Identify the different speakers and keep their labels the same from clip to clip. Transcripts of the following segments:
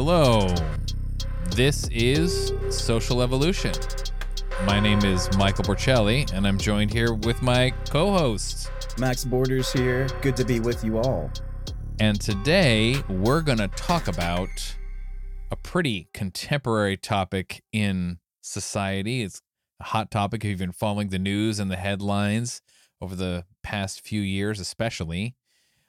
Speaker 1: Hello. This is Social Evolution. My name is Michael Porcelli, and I'm joined here with my co hosts.
Speaker 2: Max Borders here. Good to be with you all.
Speaker 1: And today we're going to talk about a pretty contemporary topic in society. It's a hot topic if you've been following the news and the headlines over the past few years, especially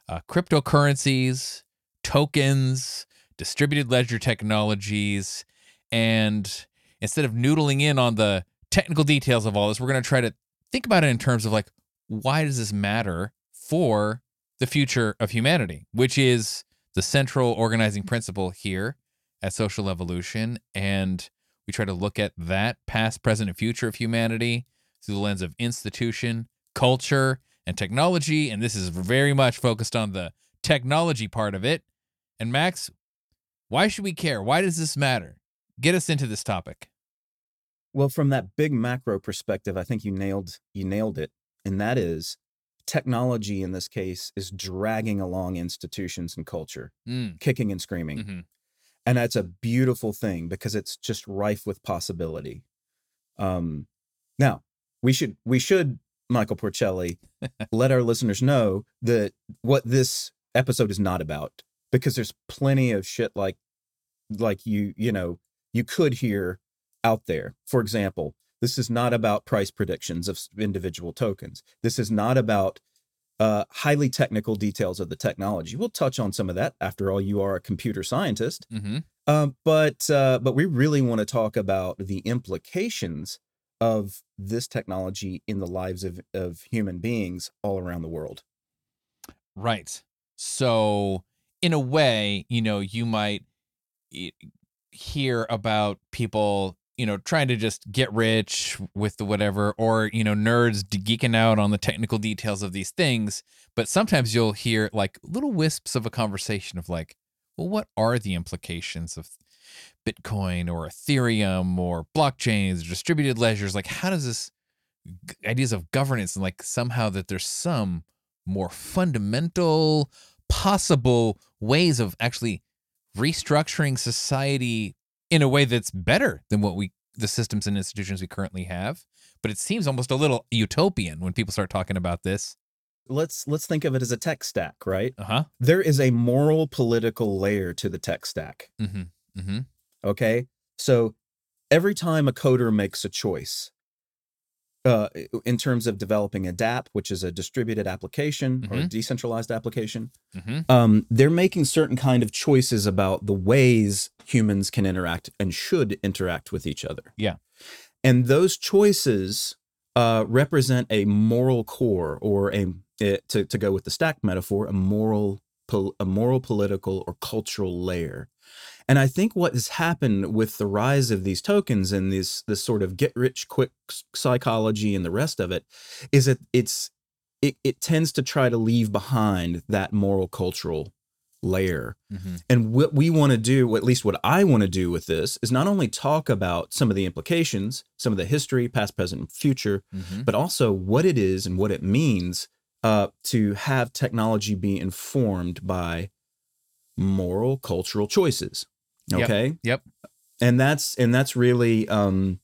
Speaker 1: uh, cryptocurrencies, tokens, distributed ledger technologies. And instead of noodling in on the technical details of all this, we're going to try to think about it in terms of like, why does this matter for the future of humanity, which is the central organizing principle here at Social Evolution. And we try to look at that past, present, and future of humanity through the lens of institution, culture, and technology. And this is very much focused on the technology part of it. And Max, why should we care? Why does this matter? Get us into this topic.
Speaker 2: Well, from that big macro perspective, I think you nailed you nailed it. And that is technology in this case is dragging along institutions and culture,
Speaker 1: Mm.
Speaker 2: kicking and screaming.
Speaker 1: Mhm.
Speaker 2: And that's a beautiful thing because it's just rife with possibility. Um now, we should we should Michael Porcelli let our listeners know that what this episode is not about because there's plenty of shit like like you you know you could hear out there. For example this is not about price predictions of individual tokens. This is not about uh, highly technical details of the technology. We'll touch on some of that. After all you are a computer scientist.
Speaker 1: Mm-hmm.
Speaker 2: um, but uh, but we really want to talk about the implications of this technology in the lives of, of human beings all around the world.
Speaker 1: Right. So, in a way, you know, you might hear about people, you know, trying to just get rich with the whatever, or, you know, nerds geeking out on the technical details of these things. But sometimes you'll hear like little wisps of a conversation of like, well, what are the implications of Bitcoin or Ethereum or blockchains, distributed ledgers? Like, how does this ideas of governance and like somehow that there's some more fundamental possible ways of actually restructuring society in a way that's better than what we the systems and institutions we currently have. But it seems almost a little utopian when people start talking about this.
Speaker 2: Let's let's think of it as a tech stack right?
Speaker 1: Uh-huh.
Speaker 2: There is a moral political layer to the tech stack.
Speaker 1: Mm-hmm mm-hmm.
Speaker 2: Okay? So every time a coder makes a choice uh, in terms of developing a DApp, which is a distributed application or a
Speaker 1: Mhm.
Speaker 2: decentralized application,
Speaker 1: mm-hmm
Speaker 2: um, they're making certain kind of choices about the ways humans can interact and should interact with each other.
Speaker 1: Yeah.
Speaker 2: and those choices uh, represent a moral core, or a eh, to to go with the stack metaphor, a moral pol- a moral, political, or cultural layer. And I think what has happened with the rise of these tokens and this this sort of get rich quick psychology and the rest of it is that it's it, it tends to try to leave behind that moral cultural layer.
Speaker 1: mm-hmm
Speaker 2: And what we want to do, at least what I want to do with this, is not only talk about some of the implications, some of the history, past, present, and future,
Speaker 1: mm-hmm
Speaker 2: but also what it is and what it means uh, to have technology be informed by moral, cultural choices.
Speaker 1: Yep.
Speaker 2: Okay.
Speaker 1: Yep.
Speaker 2: And that's and that's really um,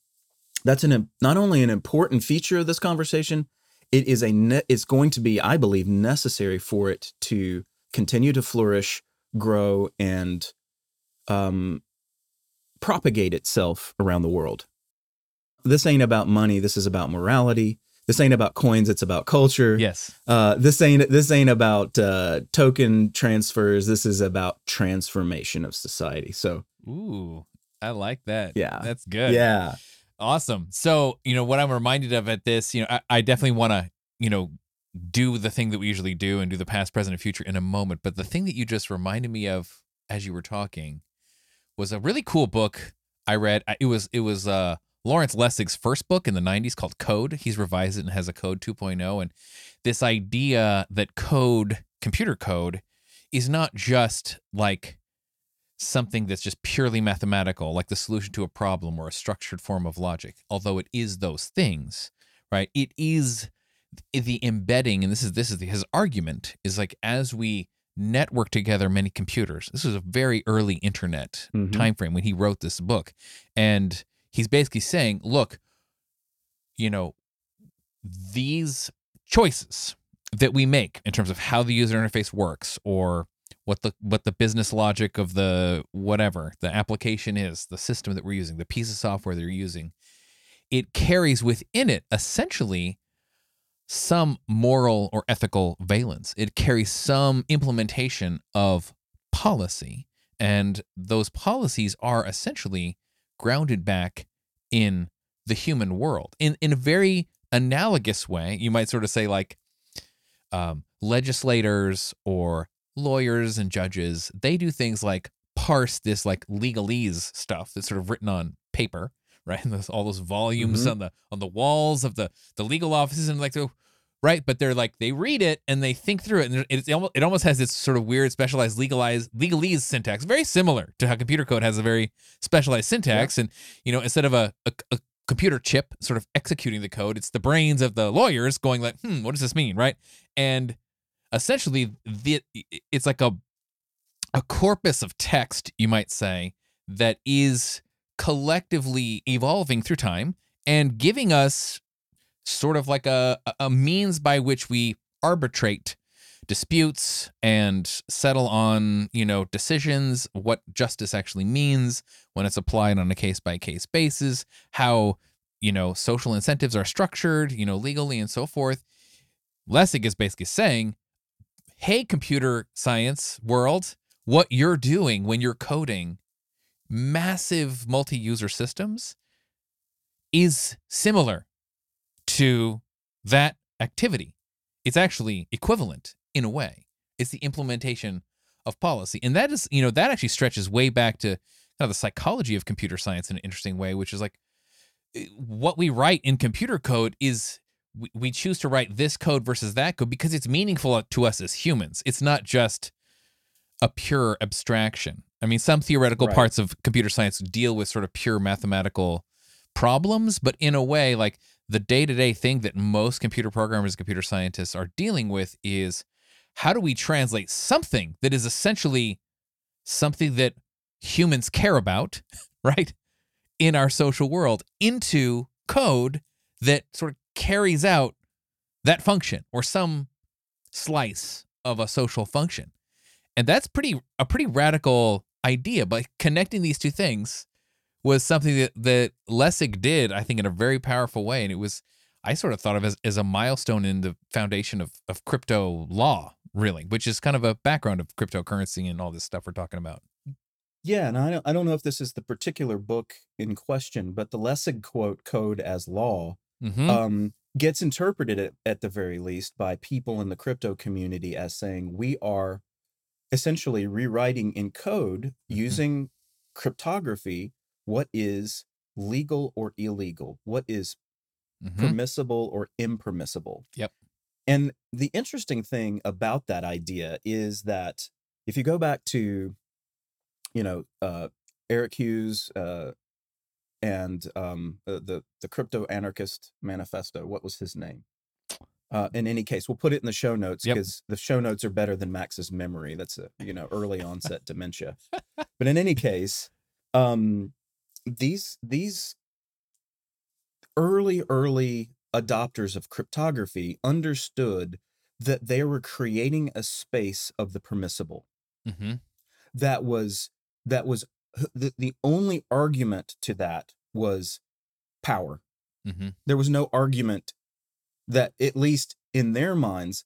Speaker 2: that's an not only an important feature of this conversation. It is a ne- it's going to be, I believe, necessary for it to continue to flourish, grow, and um, propagate itself around the world. This ain't about money. This is about morality. This ain't about coins. It's about culture.
Speaker 1: yes
Speaker 2: Uh, this ain't this ain't about uh, token transfers. This is about transformation of society. So
Speaker 1: ooh i like that
Speaker 2: Yeah.
Speaker 1: that's good
Speaker 2: yeah,
Speaker 1: Awesome. So, you know, what I'm reminded of at this, you know, I, I definitely want to, you know, do the thing that we usually do and do the past, present, and future in a moment. But the thing that you just reminded me of as you were talking was a really cool book I read. It was it was uh Lawrence Lessig's first book in the 90s called Code. He's revised it and has a code 2.0 and this idea that code, computer code is not just like something that's just purely mathematical, like the solution to a problem or a structured form of logic, although it is those things, right? It is the embedding, and this is this is the, his argument is like as we network together many computers. This was a very early internet
Speaker 2: Mhm.
Speaker 1: time frame when he wrote this book. And he's basically saying, look, you know, these choices that we make in terms of how the user interface works or what the what the business logic of the whatever the application is, the system that we're using, the piece of software they're using, it carries within it essentially some moral or ethical valence. It carries some implementation of policy, and those policies are essentially grounded back in the human world in in a very analogous way. You might sort of say like um, legislators or lawyers and judges. They do things like parse this like legalese stuff that's sort of written on paper, right? And those, all those volumes
Speaker 2: Mhm.
Speaker 1: on the on the walls of the the legal offices and like right? But they're like they read it and they think through it and it, it, almost, it almost has this sort of weird specialized legalized legalese syntax very similar to how computer code has a very specialized syntax. And you know instead of a, a, a computer chip sort of executing the code it's the brains of the lawyers going like hmm what does this mean? Right? And essentially the it's like a a corpus of text you might say that is collectively evolving through time and giving us sort of like a a means by which we arbitrate disputes and settle on you know decisions what justice actually means when it's applied on a case by case basis how you know social incentives are structured you know legally and so forth. Lessig is basically saying hey computer science world what you're doing when you're coding massive multi-user systems is similar to that activity. It's actually equivalent in a way. It's the implementation of policy. And that is, you know, that actually stretches way back to kind of the psychology of computer science in an interesting way, which is like eh, what we write in computer code is we, we choose to write this code versus that code because it's meaningful to us as humans. It's not just a pure abstraction. I mean, some theoretical
Speaker 2: Right.
Speaker 1: parts of computer science deal with sort of pure mathematical problems, but in a way, like the day to day thing that most computer programmers, and computer scientists are dealing with is how do we translate something that is essentially something that humans care about, right, in our social world into code that sort of carries out that function or some slice of a social function. And that's pretty a pretty radical idea, but connecting these two things was something that, that Lessig did, I think, in a very powerful way. And it was, I sort of thought of as, as a milestone in the foundation of, of crypto law, really, which is kind of a background of cryptocurrency and all this stuff we're talking about.
Speaker 2: Yeah, and I don't, I don't know if this is the particular book in question, but the Lessig quote code as law
Speaker 1: Mm-hmm.
Speaker 2: um, gets interpreted at, at the very least by people in the crypto community as saying we are essentially rewriting in code
Speaker 1: Mm-hmm.
Speaker 2: using cryptography what is legal or illegal, what is
Speaker 1: hmm
Speaker 2: permissible or impermissible.
Speaker 1: Yep.
Speaker 2: And the interesting thing about that idea is that if you go back to, you know, uh, Eric Hughes uh, and um, the, the the crypto anarchist manifesto, what was his name? Uh, in any case, we'll put it in the show notes
Speaker 1: Yep.
Speaker 2: because the show notes are better than Max's memory. That's a you know early onset dementia. But in any case, um, these these early early adopters of cryptography understood that they were creating a space of the permissible.
Speaker 1: Hmm
Speaker 2: that was that was the, the only argument to that was power.
Speaker 1: Hmm
Speaker 2: there was no argument that at least in their minds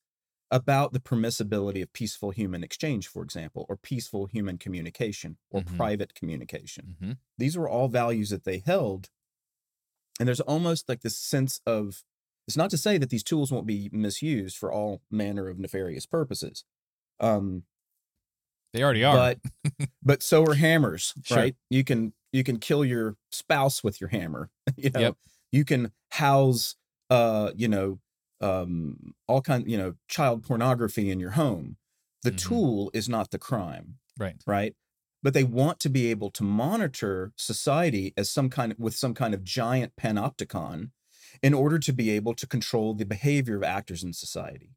Speaker 2: about the permissibility of peaceful human exchange for example or peaceful human communication or
Speaker 1: Mhm.
Speaker 2: private communication
Speaker 1: hmm
Speaker 2: these were all values that they held and there's almost like this sense of it's not to say that these tools won't be misused for all manner of nefarious purposes um
Speaker 1: They already are.
Speaker 2: but but so are hammers
Speaker 1: Sure.
Speaker 2: right you can you can kill your spouse with your hammer you know
Speaker 1: Yep.
Speaker 2: you can house uh you know um all kind you know child pornography in your home the
Speaker 1: Mhm.
Speaker 2: tool is not the crime
Speaker 1: right.
Speaker 2: right but they want to be able to monitor society as some kind of with some kind of giant panopticon in order to be able to control the behavior of actors in society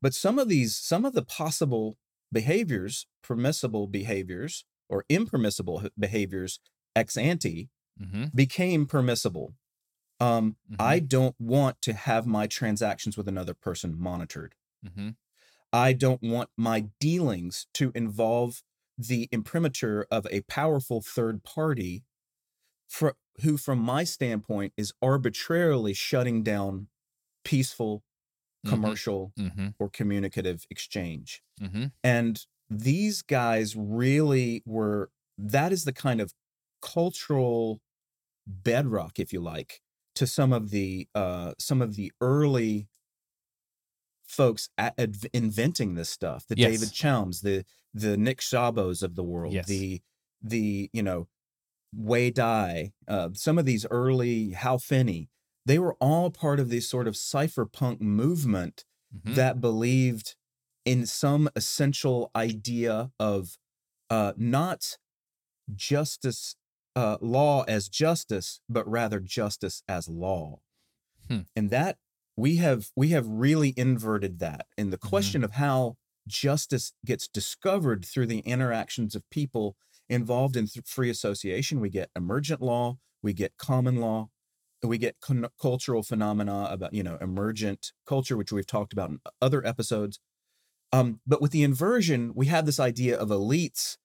Speaker 2: but some of these some of the possible behaviors, permissible behaviors or impermissible behaviors ex ante
Speaker 1: Mm-hmm.
Speaker 2: became permissible. Um, I don't want to have my transactions with another person monitored.
Speaker 1: Mm-hmm.
Speaker 2: I don't want my dealings to involve the imprimatur of a powerful third party for, who, from my standpoint, is arbitrarily shutting down peaceful, commercial,
Speaker 1: Mm-hmm.
Speaker 2: or communicative exchange.
Speaker 1: Mm-hmm.
Speaker 2: And these guys really were, that is the kind of cultural bedrock, if you like, to some of the uh, some of the early folks at, inventing this stuff. The
Speaker 1: Yes.
Speaker 2: David Chaum, the the Nick Szabos of the world,
Speaker 1: Yes.
Speaker 2: the the you know Wei Dai, uh, some of these early Hal Finney, they were all part of this sort of cypherpunk movement
Speaker 1: Mm-hmm.
Speaker 2: that believed in some essential idea of uh, not justice, uh, law as justice, but rather justice as law.
Speaker 1: Hmm.
Speaker 2: And that we have we have really inverted that. And the
Speaker 1: Mhm.
Speaker 2: question of how justice gets discovered through the interactions of people involved in th- free association, we get emergent law, we get common law, we get con- cultural phenomena about you know emergent culture which we've talked about in other episodes um, but with the inversion we have this idea of elites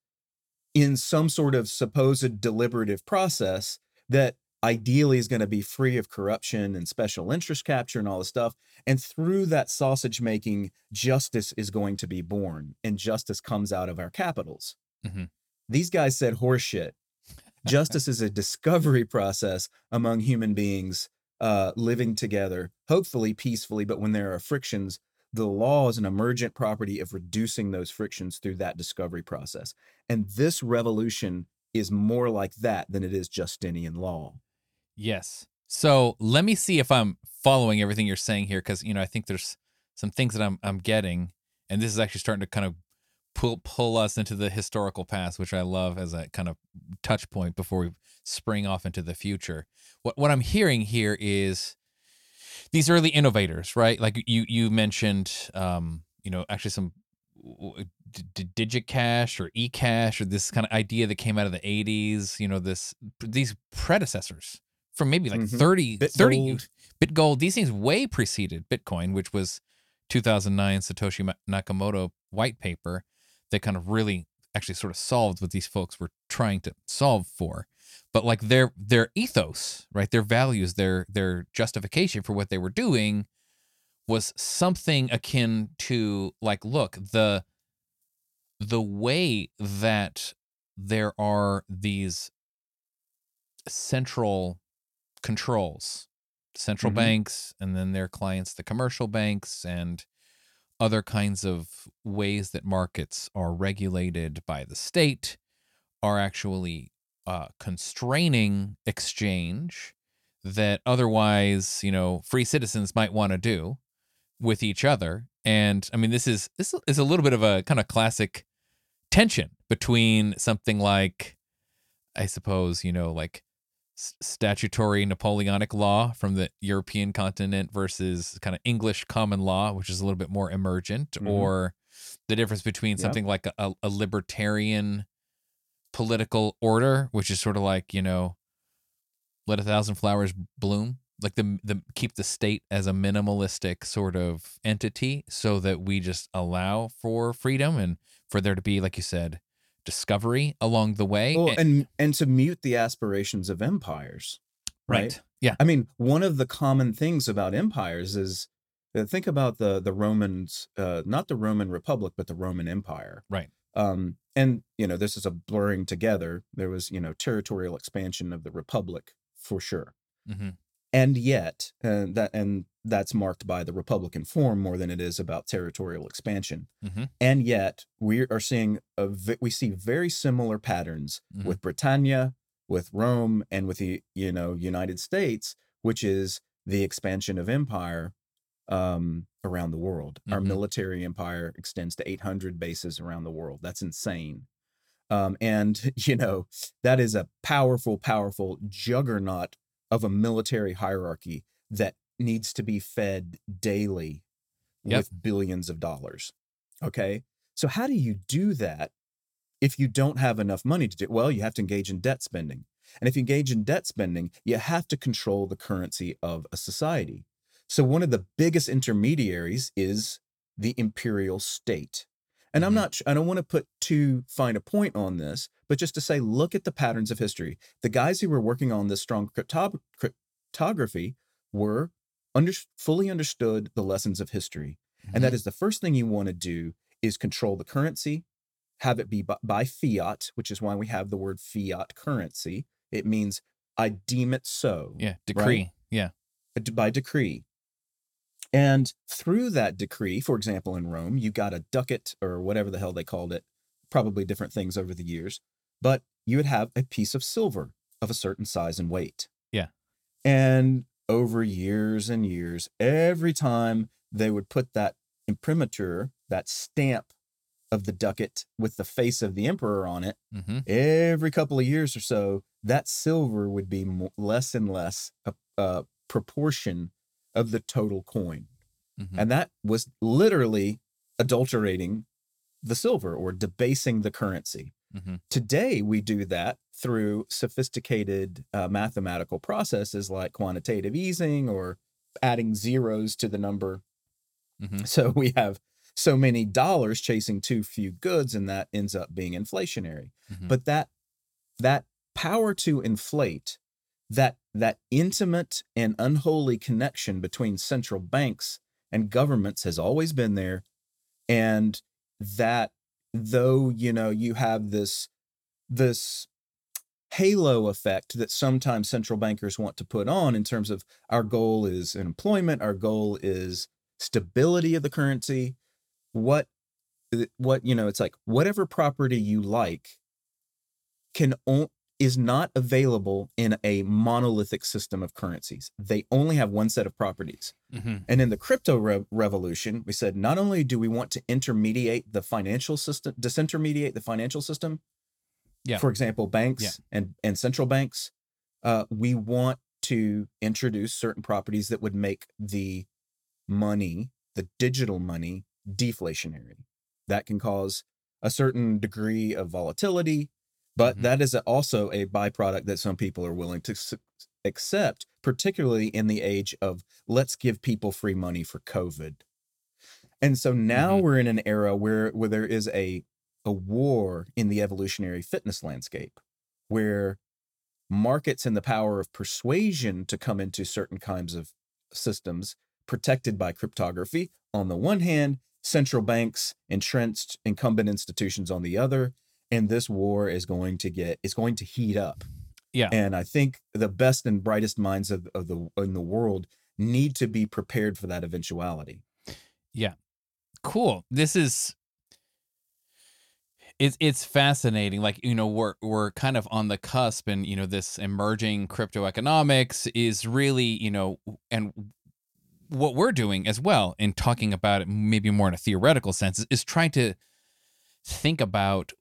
Speaker 2: in some sort of supposed deliberative process that ideally is going to be free of corruption and special interest capture and all this stuff and through that sausage making justice is going to be born and justice comes out of our capitals
Speaker 1: Mhm.
Speaker 2: these guys said horseshit justice is a discovery process among human beings uh, living together, hopefully peacefully. But when there are frictions, the law is an emergent property of reducing those frictions through that discovery process. And this revolution is more like that than it is Justinian law.
Speaker 1: Yes. So let me see if I'm following everything you're saying here, because you know I think there's some things that I'm I'm getting, and this is actually starting to kind of pull pull us into the historical past, which I love as a kind of touch point before we spring off into the future. What what I'm hearing here is these early innovators, right? Like you you mentioned, um, you know, actually some d- digicash or ecash or this kind of idea that came out of the 80s you know this these predecessors from maybe like
Speaker 2: Mhm.
Speaker 1: 30
Speaker 2: Bit
Speaker 1: 30
Speaker 2: gold.
Speaker 1: bitgold these things way preceded bitcoin which was 2009 satoshi nakamoto white paper that kind of really actually sort of solved what these folks were trying to solve for but like their their ethos right their values their their justification for what they were doing was something akin to like look the the way that there are these central controls central
Speaker 2: Mhm.
Speaker 1: banks and then their clients the commercial banks and other kinds of ways that markets are regulated by the state are actually uh, constraining exchange that otherwise you know free citizens might want to do with each other and i mean this is this is a little bit of a kind of classic tension between something like i suppose you know like statutory napoleonic law from the european continent versus kind of english common law which is a little bit more emergent
Speaker 2: Mhm.
Speaker 1: or the difference between
Speaker 2: Yep.
Speaker 1: something like a, a libertarian political order which is sort of like you know let a thousand flowers bloom like the the keep the state as a minimalistic sort of entity so that we just allow for freedom and for there to be like you said discovery along the way
Speaker 2: Well,
Speaker 1: And-
Speaker 2: and and to mute the aspirations of empires. right?
Speaker 1: yeah
Speaker 2: I mean, one of the common things about empires is uh, think about the the Romans, uh, not the Roman Republic, but the Roman Empire.
Speaker 1: Right.
Speaker 2: Um, and you know, this is a blurring together. There was you know territorial expansion of the Republic for sure,
Speaker 1: Mhm.
Speaker 2: and yet uh, that and that's marked by the Republican form more than it is about territorial expansion.
Speaker 1: Mhm.
Speaker 2: And yet we are seeing a we see very similar patterns
Speaker 1: Mhm.
Speaker 2: with Britannia, with Rome, and with the you know United States, which is the expansion of empire um, around the world. Our
Speaker 1: Mhm.
Speaker 2: military empire extends to 800 bases around the world. That's insane. Um, and you know that is a powerful, powerful juggernaut of a military hierarchy that needs to be fed daily
Speaker 1: Yep.
Speaker 2: with billions of dollars. Okay. So how do you do that if you don't have enough money to do? it? Well, you have to engage in debt spending. And if you engage in debt spending, you have to control the currency of a society. So one of the biggest intermediaries is the imperial state. And I'm
Speaker 1: Mhm.
Speaker 2: not, I don't want to put too fine a point on this, but just to say, look at the patterns of history. The guys who were working on this strong crypto- cryptography were under, fully understood the lessons of history. And that is the first thing you want to do is control the currency, have it be by, by fiat, which is why we have the word fiat currency. It means I deem it so
Speaker 1: yeah, decree. Yeah.
Speaker 2: by decree. And through that decree, for example, in Rome, you got a ducat or whatever the hell they called it, probably different things over the years, but you would have a piece of silver of a certain size and weight.
Speaker 1: Yeah.
Speaker 2: And over years and years, every time they would put that imprimatur, that stamp of the ducat with the face of the emperor on it,
Speaker 1: hmm
Speaker 2: every couple of years or so, that silver would be less and less a, a proportion of the total coin.
Speaker 1: hmm
Speaker 2: And that was literally adulterating the silver or debasing the currency.
Speaker 1: hmm
Speaker 2: Today, we do that through sophisticated uh, mathematical processes like quantitative easing or adding zeros to the number.
Speaker 1: hmm
Speaker 2: So we have so many dollars chasing too few goods, and that ends up being inflationary
Speaker 1: Mhm.
Speaker 2: but that that power to inflate that that intimate and unholy connection between central banks and governments has always been there. And that though you know you have this this halo effect that sometimes central bankers want to put on in terms of our goal is employment our goal is stability of the currency what what you know it's like whatever property you like can o- is not available in a monolithic system of currencies they only have one set of properties
Speaker 1: hmm
Speaker 2: and in the crypto rev- revolution we said not only do we want to intermediate the financial system disintermediate the financial system
Speaker 1: Yeah.
Speaker 2: for example banks
Speaker 1: Yeah.
Speaker 2: and and central banks uh, we want to introduce certain properties that would make the money the digital money deflationary that can cause a certain degree of volatility but
Speaker 1: Mhm.
Speaker 2: that is also a byproduct that some people are willing to s- accept particularly in the age of let's give people free money for covid and so now
Speaker 1: Mhm.
Speaker 2: we're in an era where where there is a a war in the evolutionary fitness landscape where markets and the power of persuasion to come into certain kinds of systems protected by cryptography on the one hand central banks entrenched incumbent institutions on the other and this war is going to get is going to heat up
Speaker 1: Yeah.
Speaker 2: and i think the best and brightest minds of, of the in the world need to be prepared for that eventuality Yeah.
Speaker 1: cool this is it's it's fascinating like you know we're we're kind of on the cusp and you know this emerging crypto economics is really you know and what we're doing as well in talking about it maybe more in a theoretical sense is, is trying to think about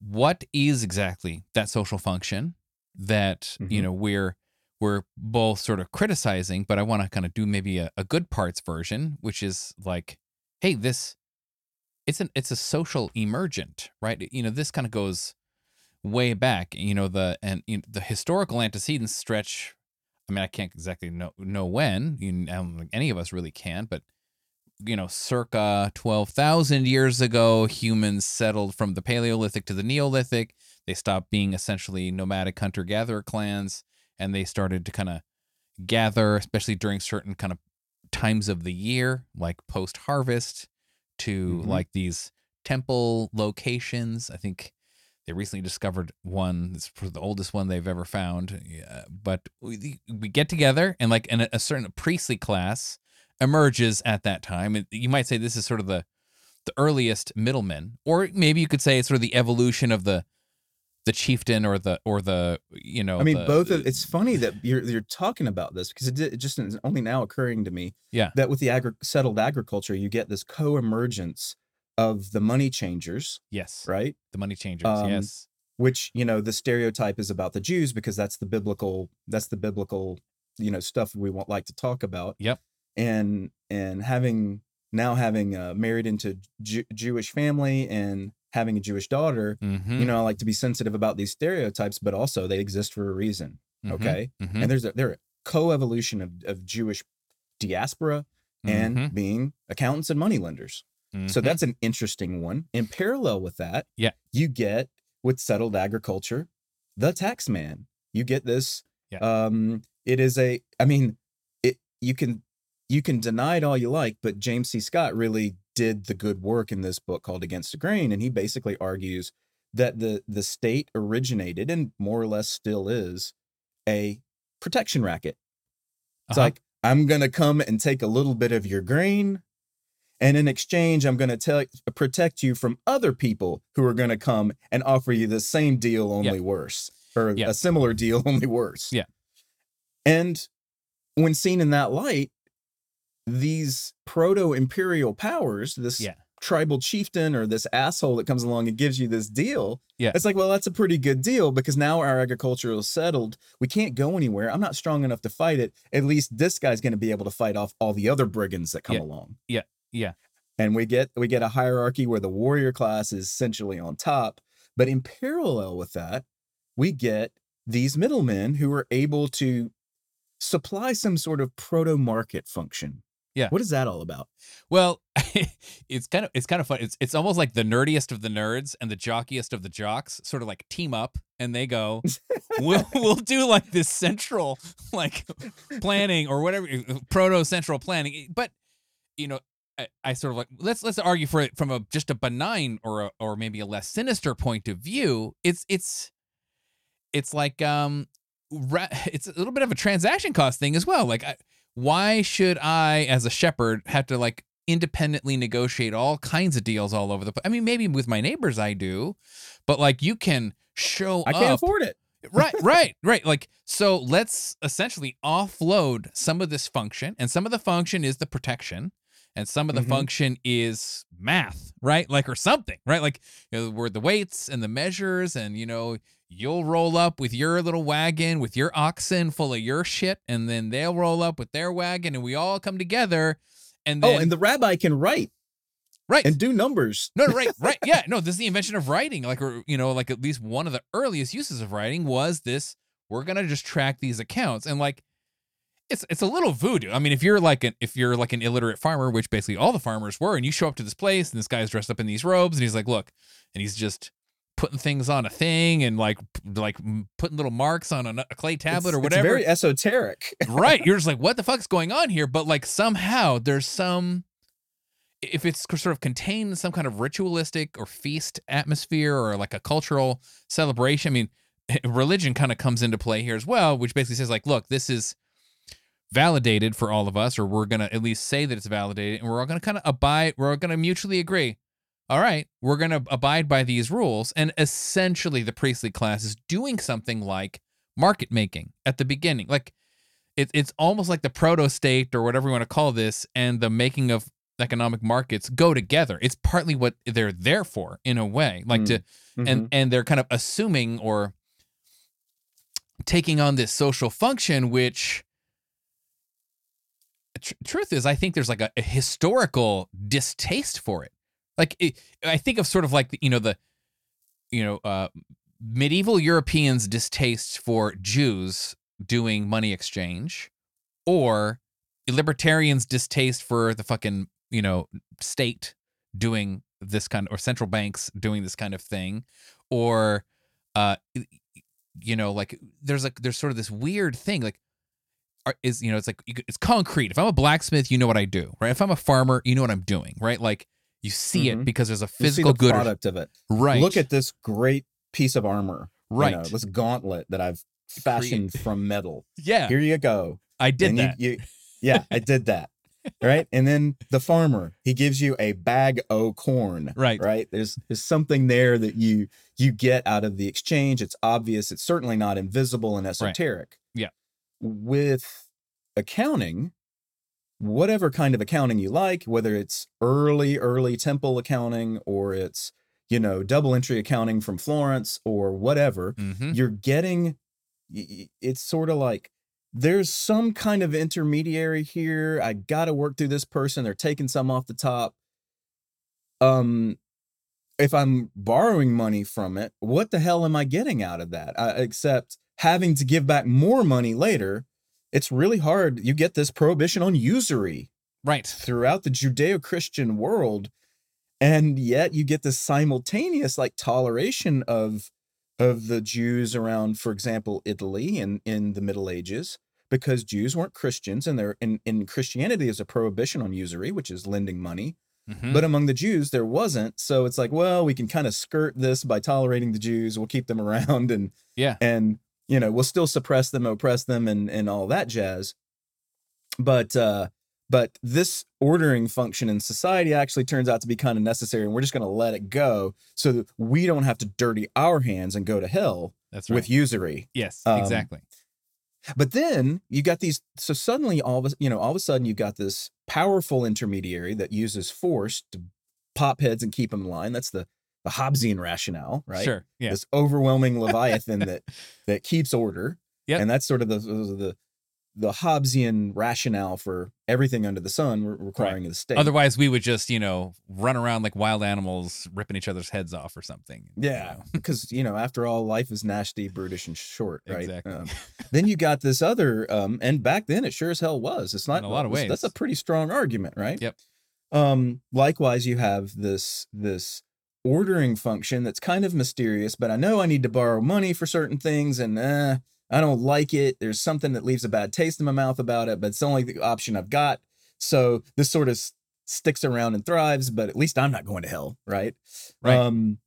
Speaker 1: what is exactly that social function that you
Speaker 2: Mhm.
Speaker 1: know we're we're both sort of criticizing but i want to kind of do maybe a, a good parts version which is like hey this it's an it's a social emergent right you know this kind of goes way back you know the and you know, the historical antecedents stretch i mean i can't exactly know know when you know, I don't think any of us really can but you know circa 12,000 years ago humans settled from the paleolithic to the neolithic they stopped being essentially nomadic hunter gatherer clans and they started to kind of gather especially during certain kind of times of the year like post harvest to
Speaker 2: Mhm.
Speaker 1: like these temple locations i think they recently discovered one that's for the oldest one they've ever found yeah, but we, we get together and like an, a certain priestly class emerges at that time you might say this is sort of the the earliest middlemen or maybe you could say it's sort of the evolution of the the chieftain or the or the you know
Speaker 2: I mean,
Speaker 1: the-
Speaker 2: both of it's funny that you're you're talking about this because it, it just is only now occurring to me.
Speaker 1: Yeah.
Speaker 2: That with the agri- settled agriculture, you get this co-emergence of the money changers,
Speaker 1: yes
Speaker 2: right?
Speaker 1: the money changers
Speaker 2: Um,
Speaker 1: yes
Speaker 2: Which you know the stereotype is about the Jews because that's the biblical that's the biblical you know stuff we won't like to talk about.
Speaker 1: Yep.
Speaker 2: And and having now having uh, married into Ju- Jewish family and having a Jewish daughter,
Speaker 1: Mhm.
Speaker 2: you know, I like to be sensitive about these stereotypes, but also they exist for a reason.
Speaker 1: Mhm.
Speaker 2: Okay.
Speaker 1: Mhm.
Speaker 2: And there's a there a co-evolution of, of Jewish diaspora and
Speaker 1: Mhm.
Speaker 2: being accountants and moneylenders. So
Speaker 1: Mhm.
Speaker 2: that's an interesting one. In parallel with that,
Speaker 1: Yeah.
Speaker 2: you get with settled agriculture, the tax man. You get this.
Speaker 1: Yeah.
Speaker 2: Um, it is a. I mean, it. You can you can deny it all you like, but James C. Scott really did the good work in this book called Against the Grain, and he basically argues that the the state originated and more or less still is a protection racket. It's
Speaker 1: Uh-huh.
Speaker 2: like I'm gonna come and take a little bit of your grain, and in exchange, I'm gonna tell protect you from other people who are gonna come and offer you the same deal, only worse, or
Speaker 1: Yeah.
Speaker 2: a similar deal, only worse.
Speaker 1: Yeah.
Speaker 2: And when seen in that light, these proto imperial powers, this
Speaker 1: Yeah.
Speaker 2: tribal chieftain or this asshole that comes along and gives you this deal,
Speaker 1: Yeah.
Speaker 2: it's like, well, that's a pretty good deal because now our agriculture is settled. We can't go anywhere. I'm not strong enough to fight it. At least this guy's going to be able to fight off all the other brigands that come
Speaker 1: Yeah.
Speaker 2: along.
Speaker 1: Yeah. Yeah.
Speaker 2: And we get we get a hierarchy where the warrior class is essentially on top, but in parallel with that, we get these middlemen who are able to supply some sort of proto market function.
Speaker 1: Yeah.
Speaker 2: What is that all about?
Speaker 1: Well, it's kind of it's kind of fun. It's it's almost like the nerdiest of the nerds and the jockiest of the jocks sort of like team up and they go, we'll we'll do like this central like planning or whatever eh, eh, proto central planning. Eh, but you know, I, I sort of like let's let's argue for it from a just a benign or a, or maybe a less sinister point of view. It's it's it's like um ra- it's a little bit of a transaction cost thing as well. Like I, why should I, as a shepherd, have to like independently negotiate all kinds of deals all over the place? I mean, maybe with my neighbors I do, but like you can show
Speaker 2: I can't
Speaker 1: up.
Speaker 2: afford it.
Speaker 1: right, right, right. Like so, let's essentially offload some of this function, and some of the function is the protection. And some of the
Speaker 2: Mhm.
Speaker 1: function is math, right? Like, or something, right? Like, you know, where the weights and the measures, and you know, you'll roll up with your little wagon with your oxen full of your shit, and then they'll roll up with their wagon, and we all come together. And oh, then,
Speaker 2: oh, and the rabbi can write
Speaker 1: right,
Speaker 2: and do numbers.
Speaker 1: no, no, right, right. Yeah, no, this is the invention of writing. Like, or, you know, like at least one of the earliest uses of writing was this. We're gonna just track these accounts, and like, it's it's a little voodoo. I mean, if you're like an if you're like an illiterate farmer, which basically all the farmers were, and you show up to this place, and this guy's dressed up in these robes, and he's like, look, and he's just putting things on a thing, and like like putting little marks on a, clay tablet
Speaker 2: It's-
Speaker 1: or
Speaker 2: it's
Speaker 1: whatever.
Speaker 2: very esoteric.
Speaker 1: right you're just like what the fuck's going on here but like somehow there's some if it's sort of contained in some kind of ritualistic or feast atmosphere or like a cultural celebration i mean eh, religion kind of comes into play here as well which basically says like look this is validated for all of us or we're going to at least say that it's validated and we're all going to kind of abide we're all going to mutually agree all right we're going to abide by these rules and essentially the priestly class is doing something like market making at the beginning. Like it, it's almost like the proto state or whatever you want to call this and the making of economic markets go together. It's partly what they're there for in a way like
Speaker 2: Mm.
Speaker 1: to and and they're kind of assuming or taking on this social function which tr- truth is i think there's like a, a historical distaste for it like it, i think of sort of like you know the you know uh medieval europeans distaste for jews doing money exchange or libertarians distaste for the fucking you know state doing this kind or central banks doing this kind of thing or uh you know like there's like there's sort of this weird thing like is you know it's like it's concrete. If i'm a blacksmith you know what i do right? If i'm a farmer you know what i'm doing right? Like you see it
Speaker 2: Mhm.
Speaker 1: because there's a
Speaker 2: You
Speaker 1: physical good
Speaker 2: product of it.
Speaker 1: right
Speaker 2: Look at this great piece of armor. you
Speaker 1: right
Speaker 2: know, this gauntlet that I've fashioned from metal.
Speaker 1: yeah
Speaker 2: Here you go.
Speaker 1: i did
Speaker 2: and
Speaker 1: that
Speaker 2: You, you, yeah, I did that. right. And then the farmer, he gives you a bag o' corn.
Speaker 1: Right.
Speaker 2: Right. There's there's something there that you you get out of the exchange. It's obvious. It's certainly not invisible and esoteric.
Speaker 1: Yeah.
Speaker 2: With accounting, whatever kind of accounting you like, whether it's early, early temple accounting or it's, you know, double entry accounting from Florence or whatever,
Speaker 1: hmm
Speaker 2: you're getting it's sort of like there's some kind of intermediary here. I got to work through this person. They're taking some off the top. Um, if I'm borrowing money from it, what the hell am I getting out of that? I, except having to give back more money later. It's really hard. You get this prohibition on usury
Speaker 1: Right.
Speaker 2: throughout the Judeo-Christian world, and yet you get this simultaneous like toleration of of the Jews around, for example, Italy in in the Middle Ages, because Jews weren't Christians, and there in in Christianity there's a prohibition on usury, which is lending money.
Speaker 1: Mhm.
Speaker 2: But among the Jews, there wasn't. So it's like, well, we can kind of skirt this by tolerating the Jews. We'll keep them around and
Speaker 1: yeah.
Speaker 2: and you know, we'll still suppress them, oppress them, and and all that jazz. But uh but this ordering function in society actually turns out to be kind of necessary, and we're just gonna let it go so that we don't have to dirty our hands and go to hell
Speaker 1: That's right.
Speaker 2: with usury.
Speaker 1: yes.
Speaker 2: um,
Speaker 1: exactly.
Speaker 2: But then you got these. So suddenly, all of a you know, all of a sudden, you've got this powerful intermediary that uses force to pop heads and keep them in line. That's the the Hobbesian rationale, right?
Speaker 1: Sure. Yeah.
Speaker 2: This overwhelming leviathan that that keeps order.
Speaker 1: Yeah.
Speaker 2: And that's sort of the the the Hobbesian rationale for everything under the sun re- requiring the state.
Speaker 1: Otherwise, we would just, you know, run around like wild animals, ripping each other's heads off or something.
Speaker 2: Yeah, because you know, after all, life is nasty, brutish, and short, right?
Speaker 1: Exactly.
Speaker 2: Um, then you got this other, um, and back then it sure as hell was. It's not
Speaker 1: In a lot of
Speaker 2: ways. That's a pretty strong argument, right?
Speaker 1: Yep.
Speaker 2: Um, likewise, you have this this ordering function that's kind of mysterious, but I know I need to borrow money for certain things, and uh, I don't like it. There's something that leaves a bad taste in my mouth about it, but it's the only the option I've got. So this sort of sticks around and thrives, but at least I'm not going to hell, right?
Speaker 1: Right.
Speaker 2: Um,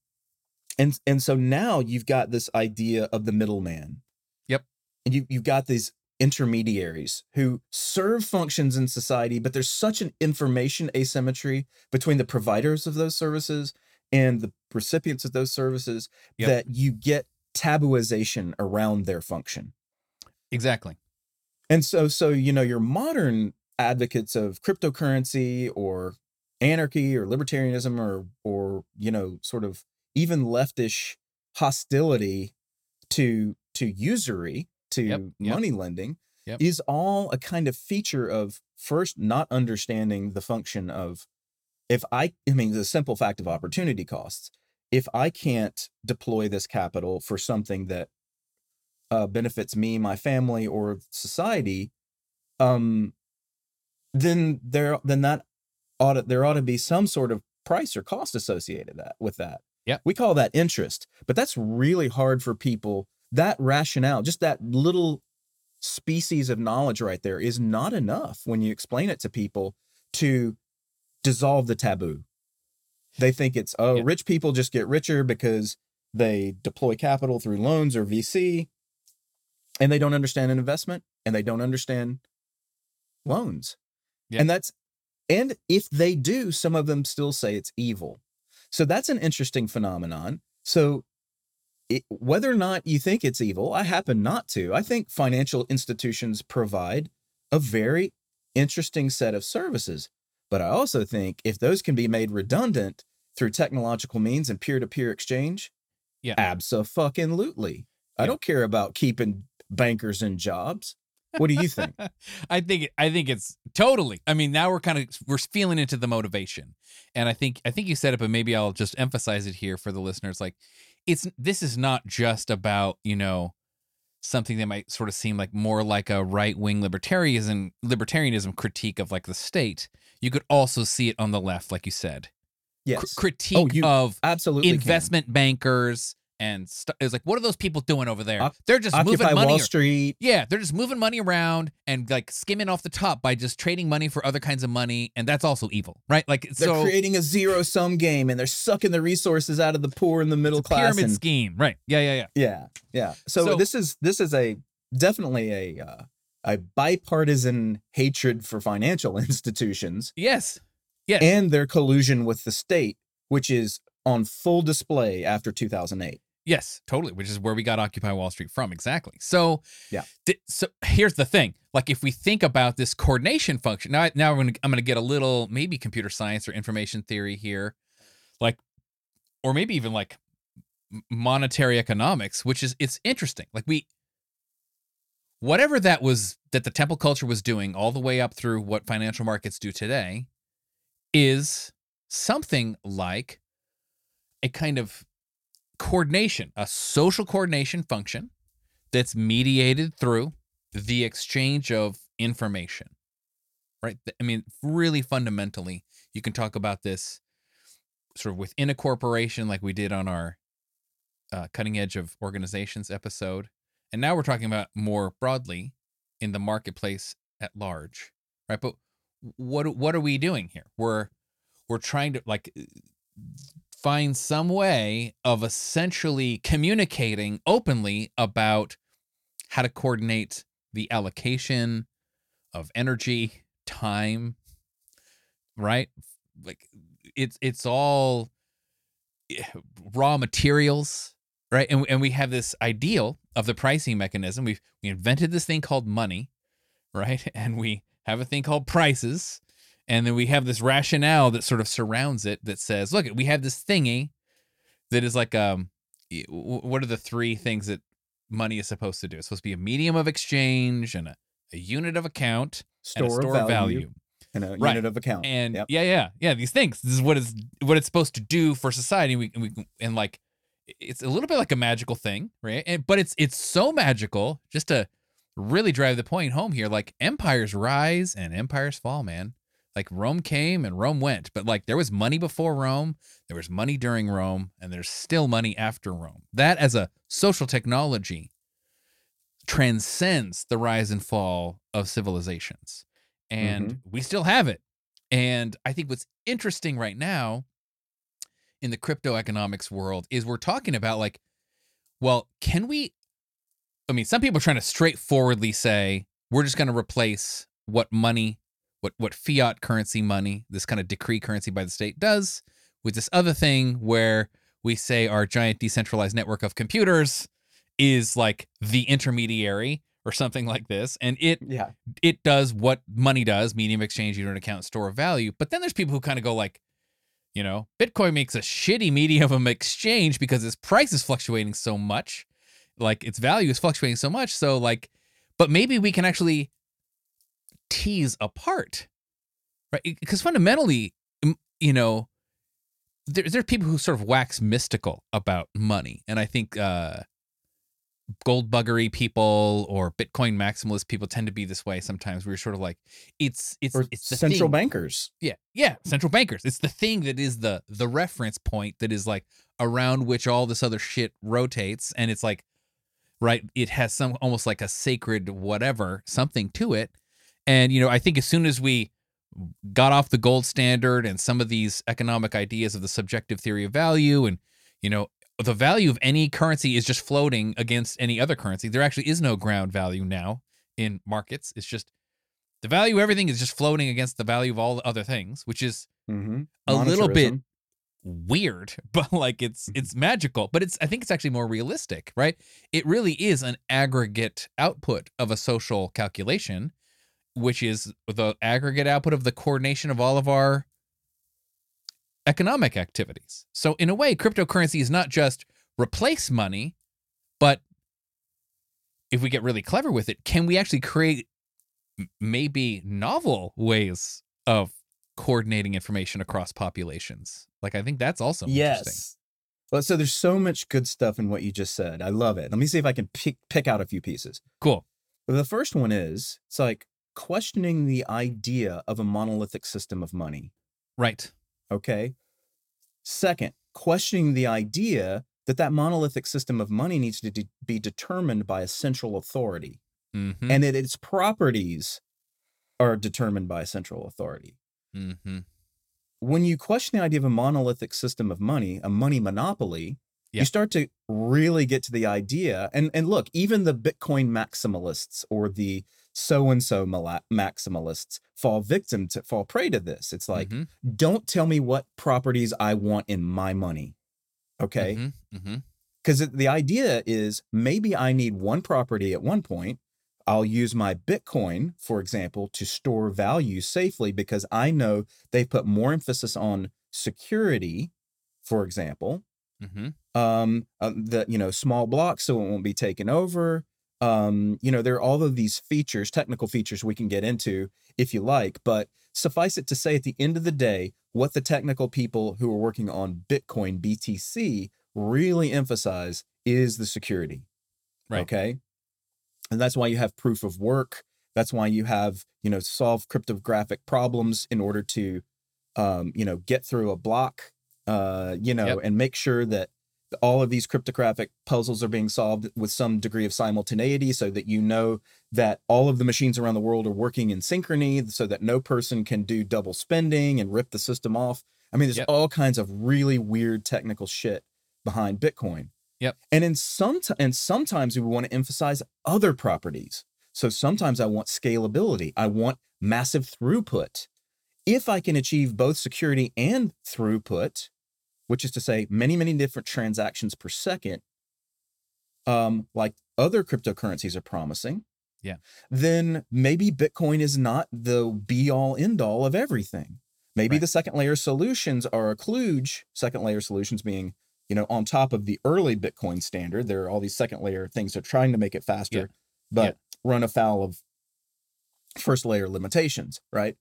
Speaker 2: and and so now you've got this idea of the middleman.
Speaker 1: Yep.
Speaker 2: And you you've got these intermediaries who serve functions in society, but there's such an information asymmetry between the providers of those services and the recipients of those services
Speaker 1: Yep.
Speaker 2: that you get tabooization around their function.
Speaker 1: exactly.
Speaker 2: And so, so you know, your modern advocates of cryptocurrency or anarchy or libertarianism or or you know, sort of even leftish hostility to to usury, to
Speaker 1: Yep, yep.
Speaker 2: money lending,
Speaker 1: Yep.
Speaker 2: is all a kind of feature of first not understanding the function of if I I mean the simple fact of opportunity costs. If I can't deploy this capital for something that uh, benefits me, my family, or society, um, then there then that ought to, there ought to be some sort of price or cost associated that with that.
Speaker 1: Yeah,
Speaker 2: we call that interest, but that's really hard for people. That rationale, just that little species of knowledge right there, is not enough when you explain it to people to dissolve the taboo. They think it's oh,
Speaker 1: Yeah.
Speaker 2: rich people just get richer because they deploy capital through loans or VC and they don't understand an investment and they don't understand loans.
Speaker 1: Yeah.
Speaker 2: And that's and if they do, some of them still say it's evil. So that's an interesting phenomenon. So it, whether or not you think it's evil, I happen not to. I think financial institutions provide a very interesting set of services. But I also think if those can be made redundant through technological means and peer-to-peer exchange,
Speaker 1: Yeah.
Speaker 2: abso-fucking-lutely. I don't care about keeping bankers in jobs. What do you think?
Speaker 1: I think I think it's totally. I mean, now we're kind of we're feeling into the motivation, and I think I think you said it, but maybe I'll just emphasize it here for the listeners. Like, it's this is not just about you know something that might sort of seem like more like a right wing libertarianism libertarianism critique of like the state. You could also see it on the left, like you said,
Speaker 2: yes.
Speaker 1: Oh, critique
Speaker 2: you
Speaker 1: of
Speaker 2: Absolutely. can.
Speaker 1: investment bankers and st- it's like, what are those people doing over there? They're just moving
Speaker 2: Occupy
Speaker 1: money.
Speaker 2: Wall Street.
Speaker 1: Yeah, they're just moving money around and like skimming off the top by just trading money for other kinds of money, and that's also evil, right? Like
Speaker 2: They're
Speaker 1: so
Speaker 2: creating a zero sum game and they're sucking the resources out of the poor and the middle class.
Speaker 1: pyramid
Speaker 2: And,
Speaker 1: scheme, right? Yeah, yeah, yeah.
Speaker 2: yeah, yeah. So,
Speaker 1: So-
Speaker 2: this is this is a definitely a uh, a bipartisan hatred for financial institutions
Speaker 1: Yes, yes,
Speaker 2: and their collusion with the state, which is on full display after 2008.
Speaker 1: Yes, totally. Which is where we got Occupy Wall Street from, exactly. So
Speaker 2: Yeah.
Speaker 1: th- so here's the thing: like if we think about this coordination function, now now I'm gonna I'm gonna get a little maybe computer science or information theory here, like, or maybe even like monetary economics, which is it's interesting. Like we whatever that was that the temple culture was doing all the way up through what financial markets do today is something like a kind of coordination, a social coordination function that's mediated through the exchange of information. Right? I mean, really fundamentally, you can talk about this sort of within a corporation like we did on our uh, cutting edge of organizations episode and now we're talking about more broadly in the marketplace at large right but what what are we doing here we're we're trying to like find some way of essentially communicating openly about how to coordinate the allocation of energy time right? Like it's it's all eh, raw materials right? And, and we have this ideal of the pricing mechanism. We've we invented this thing called money right? And we have a thing called prices and then we have this rationale that sort of surrounds it that says look we have this thingy that is like um what are the three things that money is supposed to do it's supposed to be a medium of exchange and a, a unit of account
Speaker 2: store,
Speaker 1: and a store
Speaker 2: of value and a
Speaker 1: Right.
Speaker 2: unit of account.
Speaker 1: and
Speaker 2: Yep.
Speaker 1: yeah yeah yeah these things this is what is what it's supposed to do for society we, we and like it's a little bit like a magical thing right and but it's it's so magical just to really drive the point home here like empires rise and empires fall man like rome came and rome went but like there was money before rome there was money during rome and there's still money after rome. That as a social technology transcends the rise and fall of civilizations and mm-hmm. we still have it. And i think what's interesting right now in the crypto economics world is we're talking about like well can we i mean some people are trying to straightforwardly say we're just going to replace what money what what fiat currency money this kind of decree currency by the state does with this other thing where we say our giant decentralized network of computers is like the intermediary or something like this and it
Speaker 2: yeah.
Speaker 1: it does what money does medium exchange unit account store of value but then there's people who kind of go like you know bitcoin makes a shitty medium of exchange because its price is fluctuating so much like its value is fluctuating so much so like but maybe we can actually tease apart right because fundamentally you know there, there are people who sort of wax mystical about money and i think uh gold buggery people or bitcoin maximalist people tend to be this way sometimes we're sort of like it's it's
Speaker 2: Or
Speaker 1: it's the
Speaker 2: central
Speaker 1: thing.
Speaker 2: bankers.
Speaker 1: Yeah, yeah, central bankers. It's the thing that is the the reference point that is like around which all this other shit rotates, and it's like, right? It has some almost like a sacred whatever something to it, and you know, I think as soon as we got off the gold standard and some of these economic ideas of the subjective theory of value, and you know, the value of any currency is just floating against any other currency. There actually is no ground value now in markets. It's just the value of everything is just floating against the value of all the other things, which is
Speaker 2: Mm-hmm.
Speaker 1: a little bit weird, but like it's it's magical. But it's I think it's actually more realistic, right? It really is an aggregate output of a social calculation, which is the aggregate output of the coordination of all of our economic activities. So in a way, cryptocurrency is not just replace money, but if we get really clever with it, can we actually create maybe novel ways of coordinating information across populations? Like I think that's also interesting.
Speaker 2: Yes. Well, so there's so much good stuff in what you just said. I love it. Let me see if I can pick pick out a few pieces.
Speaker 1: Cool.
Speaker 2: The first one is it's like questioning the idea of a monolithic system of money.
Speaker 1: Right.
Speaker 2: Okay. Second, questioning the idea that that monolithic system of money needs to de- be determined by a central authority
Speaker 1: Mm-hmm.
Speaker 2: and that its properties are determined by a central authority.
Speaker 1: mm-hmm.
Speaker 2: when you question the idea of a monolithic system of money, a money monopoly,
Speaker 1: Yeah.
Speaker 2: you start to really get to the idea. And and look, even the Bitcoin maximalists or the so and so maximalists fall victim to fall prey to this. It's like,
Speaker 1: Mhm.
Speaker 2: don't tell me what properties I want in my money. Okay.
Speaker 1: Mhm. Mhm.
Speaker 2: Because the idea is maybe I need one property at one point. I'll use my Bitcoin, for example, to store value safely because I know they've put more emphasis on security, for example.
Speaker 1: Mhm.
Speaker 2: Um, uh, the you know small blocks so it won't be taken over. Um, you know, there are all of these features, technical features we can get into if you like, but suffice it to say, at the end of the day, what the technical people who are working on Bitcoin BTC really emphasize is the security.
Speaker 1: Right.
Speaker 2: Okay. And that's why you have proof of work. That's why you have, you know, solve cryptographic problems in order to, um, you know, get through a block, uh, you know,
Speaker 1: Yep.
Speaker 2: and make sure that all of these cryptographic puzzles are being solved with some degree of simultaneity so that you know that all of the machines around the world are working in synchrony so that no person can do double spending and rip the system off. I mean, there's
Speaker 1: Yep.
Speaker 2: all kinds of really weird technical shit behind Bitcoin.
Speaker 1: Yep.
Speaker 2: And in some and sometimes we want to emphasize other properties. So sometimes I want scalability. I want massive throughput. If I can achieve both security and throughput, which is to say many, many different transactions per second, um, like other cryptocurrencies are promising,
Speaker 1: Yeah.
Speaker 2: then maybe Bitcoin is not the be all end all of everything. Maybe
Speaker 1: Right.
Speaker 2: the second layer solutions are a kludge, second layer solutions being, you know, on top of the early Bitcoin standard. There are all these second layer things that are trying to make it faster,
Speaker 1: Yeah.
Speaker 2: but run afoul of first layer limitations, right?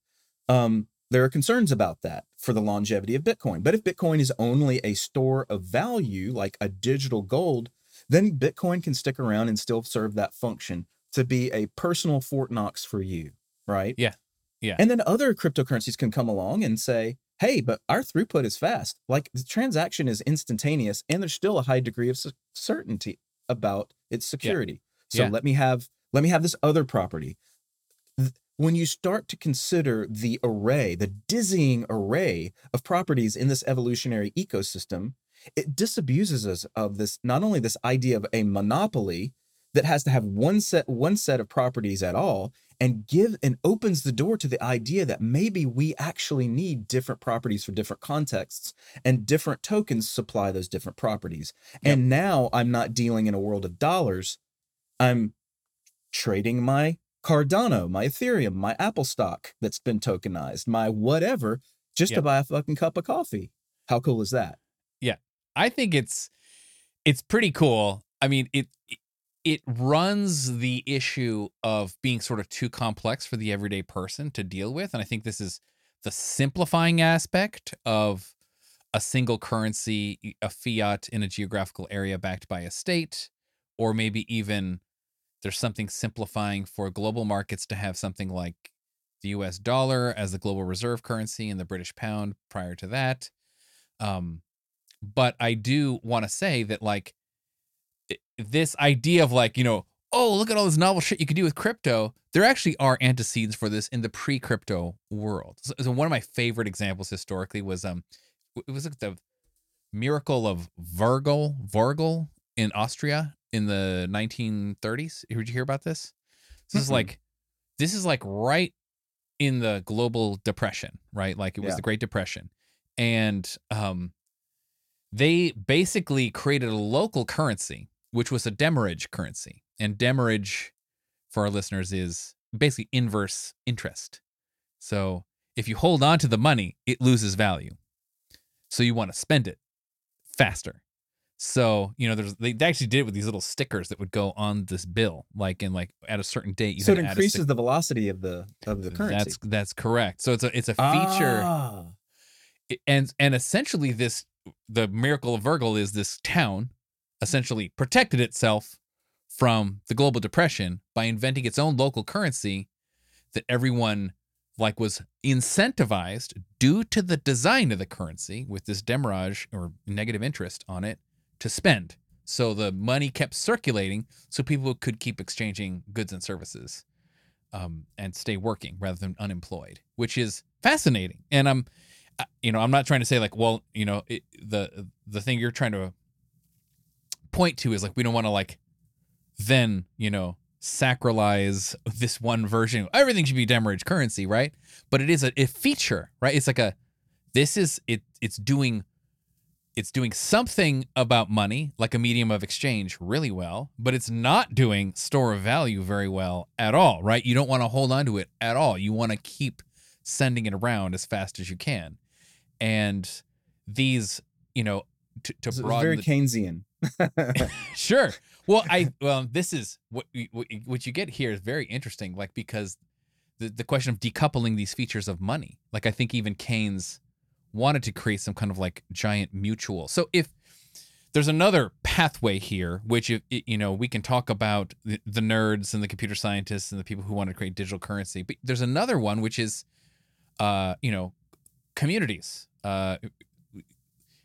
Speaker 2: Um, there are concerns about that for the longevity of Bitcoin. But if Bitcoin is only a store of value, like a digital gold, then Bitcoin can stick around and still serve that function to be a personal Fort Knox for you, right?
Speaker 1: Yeah. Yeah.
Speaker 2: And then other cryptocurrencies can come along and say, hey, but our throughput is fast. Like the transaction is instantaneous and there's still a high degree of cer- certainty about its security. So
Speaker 1: Yeah.
Speaker 2: let me have let me have this other property. When you start to consider the array, the dizzying array of properties in this evolutionary ecosystem, it disabuses us of this not only this idea of a monopoly that has to have one set one set of properties at all and give and opens the door to the idea that maybe we actually need different properties for different contexts and different tokens supply those different properties. And now i'm not dealing in a world of dollars. I'm trading my cardano my ethereum my apple stock that's been tokenized my whatever just
Speaker 1: Yep.
Speaker 2: to buy a fucking cup of coffee how cool is that Yeah.
Speaker 1: I think it's it's pretty cool. I mean, it it runs the issue of being sort of too complex for the everyday person to deal with, and I think this is the simplifying aspect of a single currency, a fiat in a geographical area backed by a state, or maybe even there's something simplifying for global markets to have something like the US dollar as the global reserve currency and the British pound prior to that. Um, but I do want to say that like this idea of like, you know, oh, look at all this novel shit you can do with crypto. There actually are antecedents for this in the pre-crypto world. So, so one of my favorite examples historically was um it was like the miracle of Wörgl, Wörgl in Austria in the 1930s. Did you hear about this? This is
Speaker 2: Mm-mm.
Speaker 1: like this is like right in the global depression, right? Like it was
Speaker 2: Yeah.
Speaker 1: the Great Depression. And um they basically created a local currency, which was a demurrage currency. And demurrage, for our listeners, is basically inverse interest. So if you hold on to the money, it loses value. So you want to spend it faster. So you know, there's they they actually did it with these little stickers that would go on this bill, like in like at a certain date. You
Speaker 2: so it
Speaker 1: to add a
Speaker 2: increases the velocity of the of the currency
Speaker 1: That's that's correct. So it's a it's a feature
Speaker 2: Ah.
Speaker 1: and and essentially this the miracle of Wörgl is this town essentially protected itself from the global depression by inventing its own local currency that everyone like was incentivized due to the design of the currency with this demurrage or negative interest on it to spend. So the money kept circulating so people could keep exchanging goods and services um, and stay working rather than unemployed which is fascinating. And i'm you know i'm not trying to say like well you know it, the the thing you're trying to point to is like we don't want to like then you know sacralize this one version. Everything should be demurrage currency right? But it is a, a feature right? It's like a this is it it's doing it's doing something about money like a medium of exchange really well but it's not doing store of value very well at all right you don't want to hold on to it at all you want to keep sending it around as fast as you can and these you know to, to
Speaker 2: It's
Speaker 1: broaden
Speaker 2: very
Speaker 1: the-
Speaker 2: Keynesian.
Speaker 1: sure well, I well, this is what you- what you get here is very interesting. Like because the the question of decoupling these features of money. Like I think even Keynes wanted to create some kind of like giant mutual. So if there's another pathway here, which if, you know we can talk about the, the nerds and the computer scientists and the people who want to create digital currency, but there's another one which is, uh, you know, communities. Uh,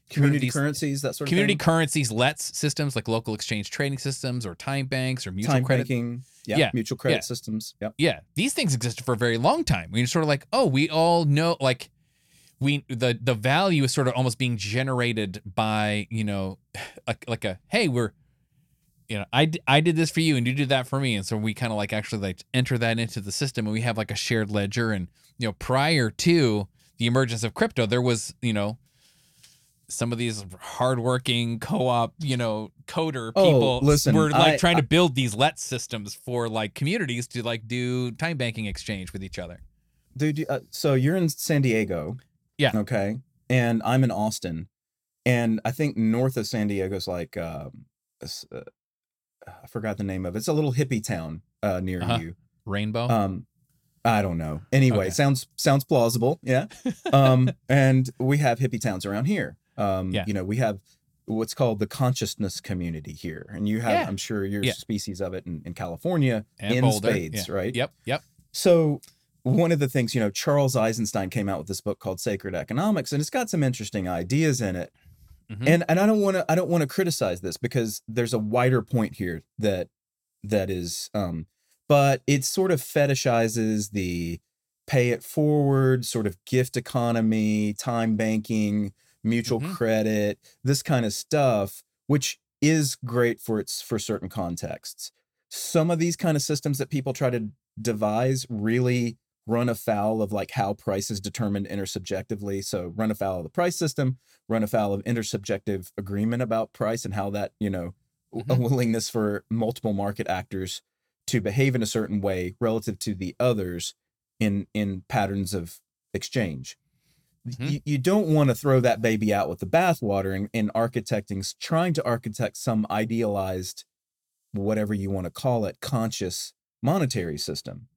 Speaker 2: Community currencies, that sort of
Speaker 1: community
Speaker 2: thing.
Speaker 1: currencies lets systems like local exchange trading systems or time banks or mutual
Speaker 2: Time
Speaker 1: credit
Speaker 2: banking, yeah,
Speaker 1: Yeah,
Speaker 2: mutual credit
Speaker 1: yeah.
Speaker 2: systems. Yep.
Speaker 1: yeah these things existed for a very long time we're sort of like oh we all know like we the the value is sort of almost being generated by you know like, like a hey we're you know I, I did this for you and you did that for me and so we kind of like actually like enter that into the system and we have like a shared ledger and you know prior to the emergence of crypto there was you know some of these hardworking co-op, you know, coder
Speaker 2: Oh,
Speaker 1: people
Speaker 2: listen,
Speaker 1: were like
Speaker 2: I-
Speaker 1: trying
Speaker 2: I-
Speaker 1: to build these let systems for like communities to like do time banking exchange with each other.
Speaker 2: Dude, uh, so you're in San Diego.
Speaker 1: Yeah.
Speaker 2: Okay. And I'm in Austin. And I think north of San Diego's like, um, s- uh, I forgot the name of it. It's a little hippie town uh, near
Speaker 1: Uh-huh.
Speaker 2: you.
Speaker 1: Rainbow.
Speaker 2: Um, I don't know. Anyway,
Speaker 1: Okay.
Speaker 2: sounds sounds plausible. Yeah. Um, and we have hippie towns around here. Um,
Speaker 1: Yeah.
Speaker 2: you know, we have what's called the consciousness community here, and you have,
Speaker 1: Yeah.
Speaker 2: I'm sure, your
Speaker 1: Yeah.
Speaker 2: species of it in, in California
Speaker 1: and
Speaker 2: in
Speaker 1: Boulder.
Speaker 2: spades, right?
Speaker 1: Yep. Yep.
Speaker 2: So one of the things, you know, Charles Eisenstein came out with this book called Sacred Economics, and it's got some interesting ideas in it.
Speaker 1: Mhm.
Speaker 2: And and I don't want to I don't want to criticize this because there's a wider point here that that is um but it sort of fetishizes the pay it forward sort of gift economy, time banking, mutual
Speaker 1: Mhm.
Speaker 2: credit, this kind of stuff which is great for its for certain contexts. Some of these kind of systems that people try to devise really run afoul of like how price is determined intersubjectively. So run afoul of the price system, run afoul of intersubjective agreement about price and how that, you know, w- a willingness for multiple market actors to behave in a certain way relative to the others in in patterns of exchange.
Speaker 1: Mhm.
Speaker 2: You, you don't want to throw that baby out with the bathwater in, in architecting, trying to architect some idealized, whatever you want to call it, conscious monetary system.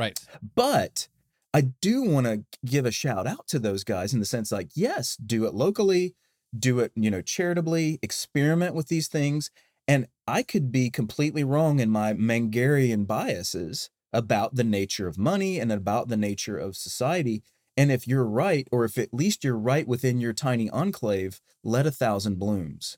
Speaker 1: Right.
Speaker 2: But I do want to give a shout out to those guys in the sense like, yes, do it locally, do it, you know, charitably, experiment with these things. And I could be completely wrong in my Mengerian biases about the nature of money and about the nature of society. And if you're right, or if at least you're right within your tiny enclave, let a thousand blooms.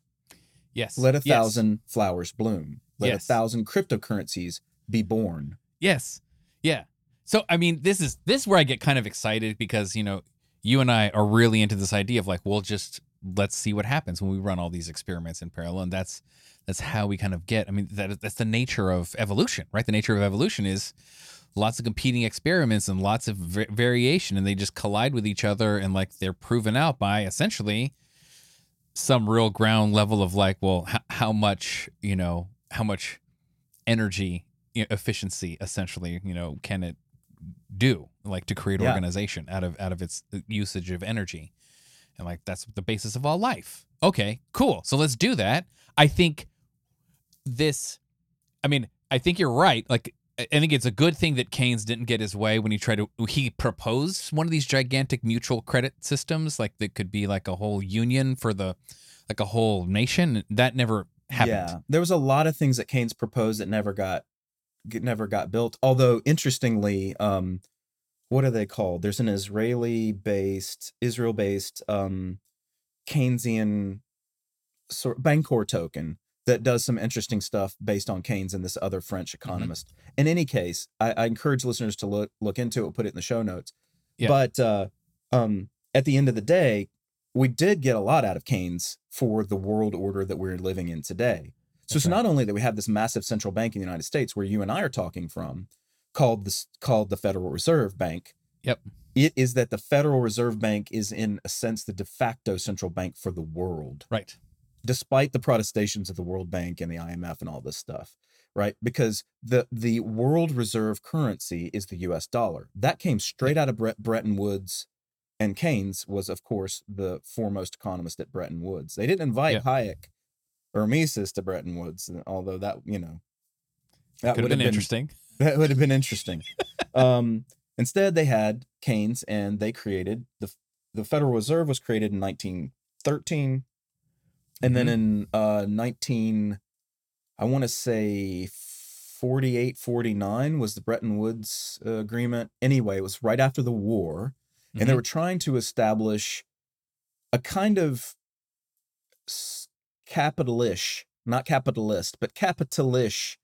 Speaker 1: Yes.
Speaker 2: Let a
Speaker 1: Yes.
Speaker 2: thousand flowers bloom. Let
Speaker 1: Yes.
Speaker 2: a thousand cryptocurrencies be born.
Speaker 1: Yes. Yeah. So I mean, this is this is where I get kind of excited because you know you and I are really into this idea of like we'll just let's see what happens when we run all these experiments in parallel, and that's that's how we kind of get. I mean, that that's the nature of evolution, right? The nature of evolution is lots of competing experiments and lots of va- variation, and they just collide with each other, and like they're proven out by essentially some real ground level of like, well, h- how much you know, how much energy efficiency essentially you know can it do like to create
Speaker 2: Yeah.
Speaker 1: organization out of out of its uh, usage of energy. And like that's the basis of all life. Okay cool. So let's do that. I think this i mean i think you're right. Like I think it's a good thing that Keynes didn't get his way when he tried to he proposed one of these gigantic mutual credit systems like that could be like a whole union for the like a whole nation. That never happened.
Speaker 2: Yeah, there was a lot of things that Keynes proposed that never got never got built. Although interestingly, um, what are they called? There's an Israeli-based, Israel-based um, Keynesian sort Bancor token that does some interesting stuff based on Keynes and this other French economist. In any case, I, I encourage listeners to look look into it. Put it in the show notes.
Speaker 1: Yeah.
Speaker 2: But uh, um, at the end of the day, we did get a lot out of Keynes for the world order that we're living in today. So it's not only that we have this massive central bank in the United States, where you and I are talking from, called this called the Federal Reserve Bank.
Speaker 1: Yep.
Speaker 2: It is that the Federal Reserve Bank is, in a sense, the de facto central bank for the world
Speaker 1: right
Speaker 2: despite the protestations of the World Bank and the IMF and all this stuff, right? Because the the world reserve currency is the U.S. dollar. That came straight out of Bre- Bretton Woods, and Keynes was, of course, the foremost economist at Bretton Woods. They didn't invite. Hayek or Mises to Bretton Woods, although that you know
Speaker 1: that would have been, been interesting.
Speaker 2: That would have been interesting. um, instead, they had Keynes, and they created the the Federal Reserve was created in 1913, and mm-hmm. then in uh, 19, I want to say 48, 49 was the Bretton Woods uh, agreement. Anyway, it was right after the war, mm-hmm. and they mm-hmm. were trying to establish a kind of capitalish, not capitalist, but capitalish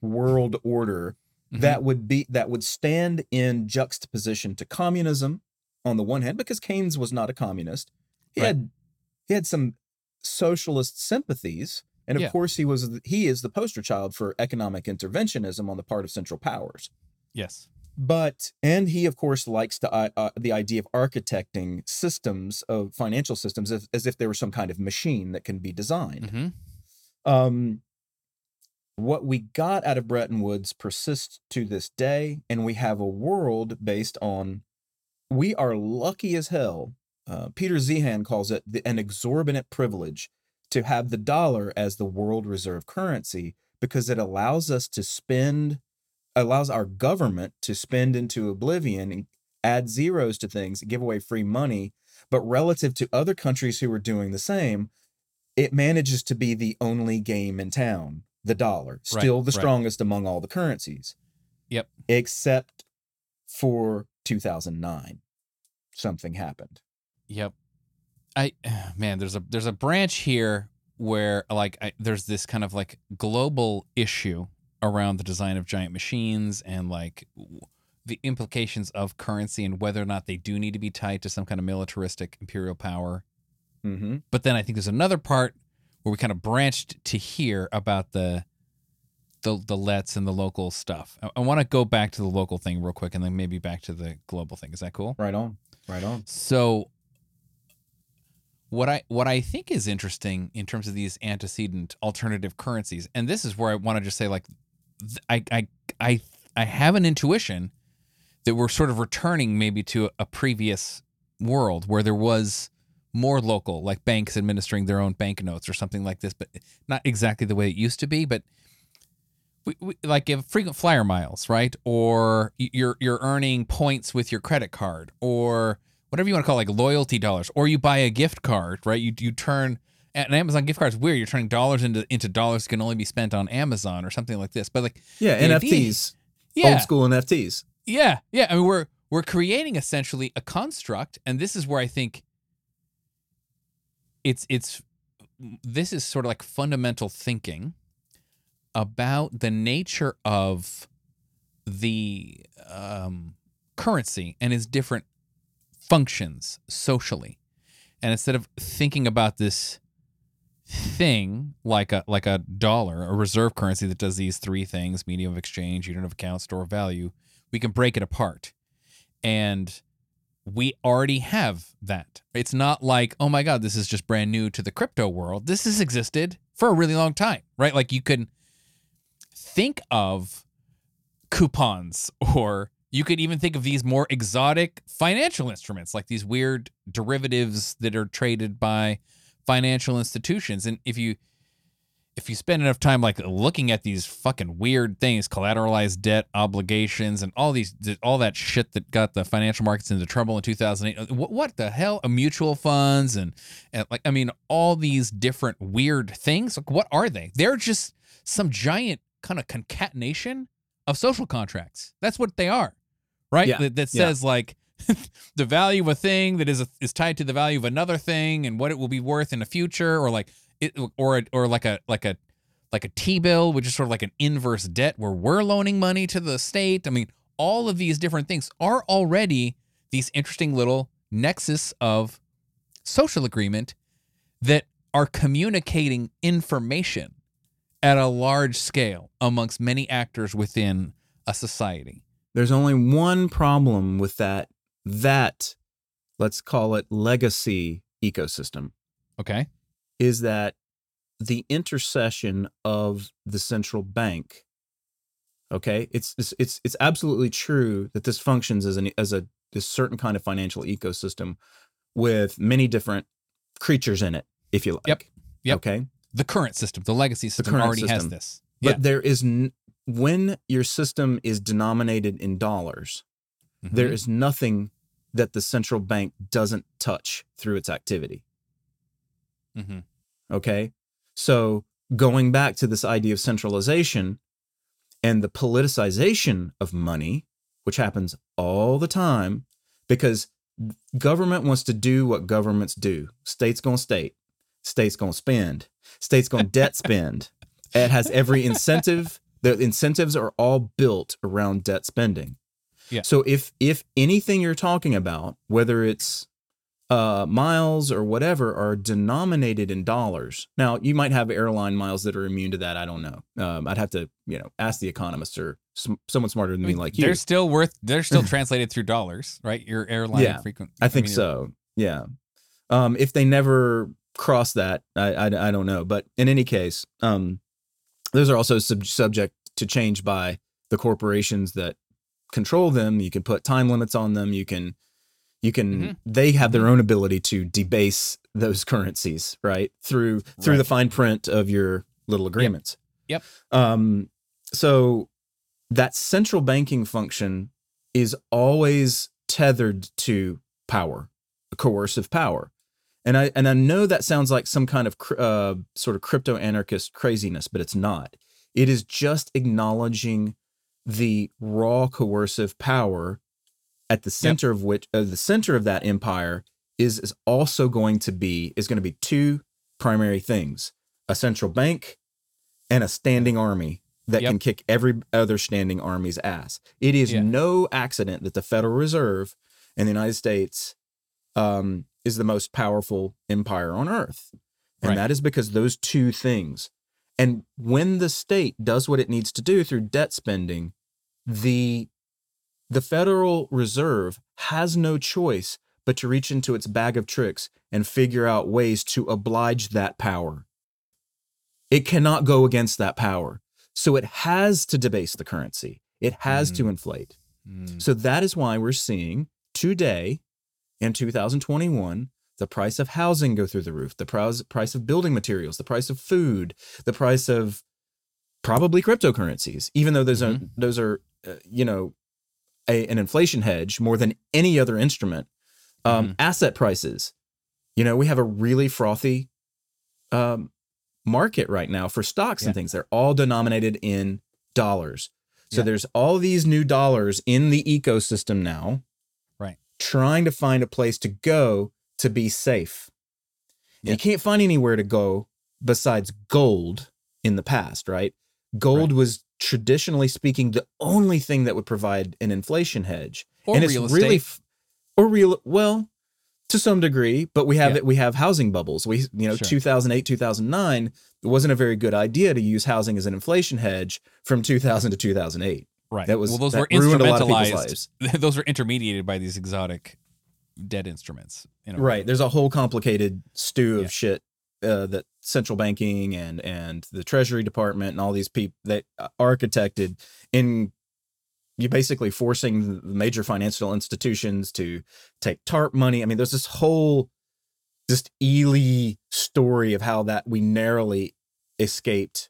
Speaker 2: world order mm-hmm. that would be that would stand in juxtaposition to communism on the one hand, because Keynes was not a communist. He right. had he had some socialist sympathies, and of yeah. course he was he is the poster child for economic interventionism on the part of central powers.
Speaker 1: Yes.
Speaker 2: But and he of course likes to, uh, uh, the idea of architecting systems of financial systems as, as, if they were some kind of machine that can be designed. Mm-hmm. Um, what we got out of Bretton Woods persists to this day, and we have a world based on. We are lucky as hell. Uh, Peter Zeihan calls it the, an exorbitant privilege to have the dollar as the world reserve currency because it allows us to spend, allows our government to spend into oblivion and add zeros to things, give away free money. But relative to other countries who are doing the same, it manages to be the only game in town the dollar, still right, the strongest right. among all the currencies.
Speaker 1: Yep.
Speaker 2: Except for 2009. Something happened.
Speaker 1: Yep. I man, there's a there's a branch here where like I, there's this kind of like global issue around the design of giant machines and like the implications of currency and whether or not they do need to be tied to some kind of militaristic imperial power. Mm-hmm. But then I think there's another part where we kind of branched to here about the the the lets and the local stuff. I, I want to go back to the local thing real quick, and then maybe back to the global thing. Is that cool?
Speaker 2: Right on. Right on.
Speaker 1: So what I what I think is interesting in terms of these antecedent alternative currencies, and this is where I want to just say like I I I I have an intuition that we're sort of returning maybe to a previous world where there was more local, like banks administering their own banknotes or something like this, but not exactly the way it used to be. But we, we, like if frequent flyer miles, right? Or you're you're earning points with your credit card, or whatever you want to call it, like loyalty dollars, or you buy a gift card, right? You you turn an Amazon gift card is weird. You're turning dollars into into dollars that can only be spent on Amazon or something like this. But like
Speaker 2: yeah, NFTs, yeah, old school NFTs.
Speaker 1: Yeah, yeah. I mean, we're we're creating essentially a construct, and this is where I think it's it's this is sort of like fundamental thinking about the nature of the um, currency and its different functions socially. And instead of thinking about this thing like a like a dollar, a reserve currency that does these three things, medium of exchange, unit of account, store of value, we can break it apart. And we already have that. It's not like, oh my God, this is just brand new to the crypto world. This has existed for a really long time, right? Like you can think of coupons or you could even think of these more exotic financial instruments like these weird derivatives that are traded by financial institutions. And if you if you spend enough time like looking at these fucking weird things, collateralized debt obligations, and all these, all that shit that got the financial markets into trouble in 2008, uh, what, what the hell? A mutual funds and, and like, I mean, all these different weird things. Like, what are they? They're just some giant kind of concatenation of social contracts. That's what they are, right? Yeah. That, that says yeah. like the value of a thing that is a, is tied to the value of another thing and what it will be worth in the future, or like it, or or like a like a like a T-bill, which is sort of like an inverse debt where we're loaning money to the state. I mean, all of these different things are already these interesting little nexus of social agreement that are communicating information at a large scale amongst many actors within a society.
Speaker 2: There's only one problem with that that let's call it legacy ecosystem.
Speaker 1: Okay
Speaker 2: is that the intercession of the central bank okay it's it's it's, it's absolutely true that this functions as an as a this certain kind of financial ecosystem with many different creatures in it if you like
Speaker 1: yep, yep.
Speaker 2: okay
Speaker 1: the current system, the legacy system
Speaker 2: current
Speaker 1: already has
Speaker 2: system.
Speaker 1: this.
Speaker 2: But
Speaker 1: yeah.
Speaker 2: there is n- when your system is denominated in dollars, there
Speaker 1: Mhm.
Speaker 2: is nothing that the central bank doesn't touch through its activity.
Speaker 1: Mhm.
Speaker 2: Okay. So going back to this idea of centralization and the politicization of money, which happens all the time because government wants to do what governments do. State's going to state, state's going to spend, state's going to debt spend. It has every incentive. The incentives are all built around debt spending.
Speaker 1: Yeah.
Speaker 2: So if if anything you're talking about, whether it's uh, miles or whatever are denominated in dollars. Now, you might have airline miles that are immune to that. I don't know. Um, I'd have to, you know, ask the economist or sm- someone smarter than
Speaker 1: I
Speaker 2: me like you.
Speaker 1: they're still worth. They're still translated through dollars, right? Your airline
Speaker 2: Yeah,
Speaker 1: frequent.
Speaker 2: I think
Speaker 1: mean,
Speaker 2: so. Yeah. Um, if they never cross that, I, I, I don't know. But in any case, um, those are also sub- subject to change by the corporations that control them. You can put time limits on them. You can, you can.
Speaker 1: Mhm.
Speaker 2: They have their own ability to debase those currencies, right? Through through the fine print of your little agreements.
Speaker 1: Yep.
Speaker 2: Um, so that central banking function is always tethered to power, coercive power. And I and I know that sounds like some kind of cr- uh, sort of crypto anarchist craziness, but it's not. It is just acknowledging the raw coercive power at the center of which uh, the center of that empire is is also going to be is going to be two primary things: a central bank and a standing army that
Speaker 1: Yep.
Speaker 2: can kick every other standing army's ass. It is
Speaker 1: Yeah.
Speaker 2: no accident that the Federal Reserve in the United States um, is the most powerful empire on earth. And
Speaker 1: Right.
Speaker 2: that is because those two things. And when the state does what it needs to do through debt spending, the the Federal Reserve has no choice but to reach into its bag of tricks and figure out ways to oblige that power. It cannot go against that power. So it has to debase the currency. It has to inflate.
Speaker 1: Mm.
Speaker 2: So that is why we're seeing today in 2021 the price of housing go through the roof, the price price of building materials, the price of food, the price of probably cryptocurrencies, even though those are those are uh, you know a, an inflation hedge more than any other instrument. Um, Asset prices, you know, we have a really frothy um, market right now for stocks
Speaker 1: Yeah.
Speaker 2: and things. They're all denominated in dollars. So
Speaker 1: Yeah.
Speaker 2: there's all these new dollars in the ecosystem now,
Speaker 1: Right.
Speaker 2: Trying to find a place to go to be safe.
Speaker 1: Yeah.
Speaker 2: You can't find anywhere to go besides gold in the past, right? Gold was traditionally speaking the only thing that would provide an inflation hedge.
Speaker 1: Or
Speaker 2: and it's
Speaker 1: real
Speaker 2: really or real well to some degree, but we have
Speaker 1: Yeah.
Speaker 2: it we have housing bubbles. We you know
Speaker 1: Sure.
Speaker 2: 2008 2009 it wasn't a very good idea to use housing as an inflation hedge from 2000 to 2008.
Speaker 1: Right.
Speaker 2: That was
Speaker 1: well, those were
Speaker 2: ruined a lot of people's
Speaker 1: instrumentalized. those were intermediated by these exotic debt instruments. In a way.
Speaker 2: Right. There's a whole complicated stew of
Speaker 1: Yeah.
Speaker 2: shit uh, that central banking and and the Treasury Department and all these people that architected in you basically forcing the major financial institutions to take TARP money. I mean, there's this whole just Ely story of how that we narrowly escaped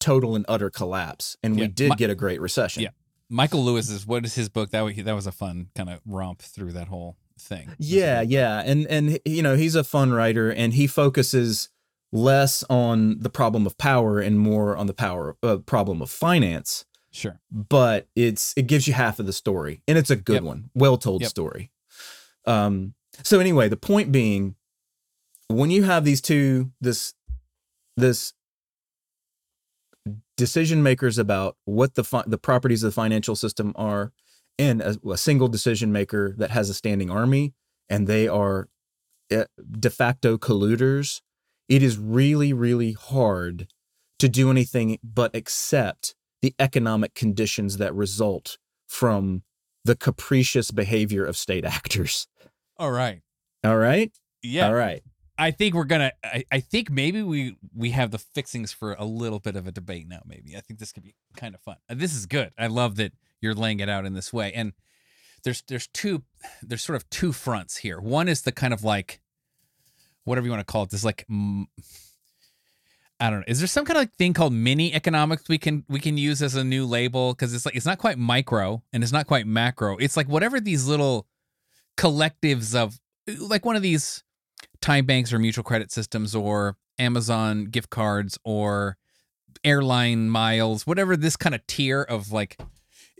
Speaker 2: total and utter collapse, and we did
Speaker 1: My-
Speaker 2: get a great recession.
Speaker 1: Yeah. Michael Lewis is what is his book? That wa- that was a fun kind of romp through that whole thing. It was a
Speaker 2: Yeah, yeah, and and you know he's a fun writer, and he focuses less on the problem of power and more on the power uh, problem of finance.
Speaker 1: Sure.
Speaker 2: But it's it gives you half of the story, and it's a good
Speaker 1: Yep.
Speaker 2: one, well told
Speaker 1: Yep.
Speaker 2: story. Um. So anyway, the point being, when you have these two, this this decision makers about what the fi- the properties of the financial system are, and a, a single decision maker that has a standing army, and they are uh, de facto colluders. It is really, really hard to do anything but accept the economic conditions that result from the capricious behavior of state actors.
Speaker 1: All right.
Speaker 2: All right.
Speaker 1: Yeah.
Speaker 2: All right.
Speaker 1: I think we're gonna. I, I think maybe we we have the fixings for a little bit of a debate now. Maybe I think this could be kind of fun. This is good. I love that you're laying it out in this way. And there's there's two there's sort of two fronts here. One is the kind of like whatever you want to call it. This like I don't know. Is there some kind of like thing called mini economics we can we can use as a new label? Because it's like it's not quite micro and it's not quite macro. It's like whatever these little collectives of like one of these time banks or mutual credit systems or Amazon gift cards or airline miles, whatever this kind of tier of like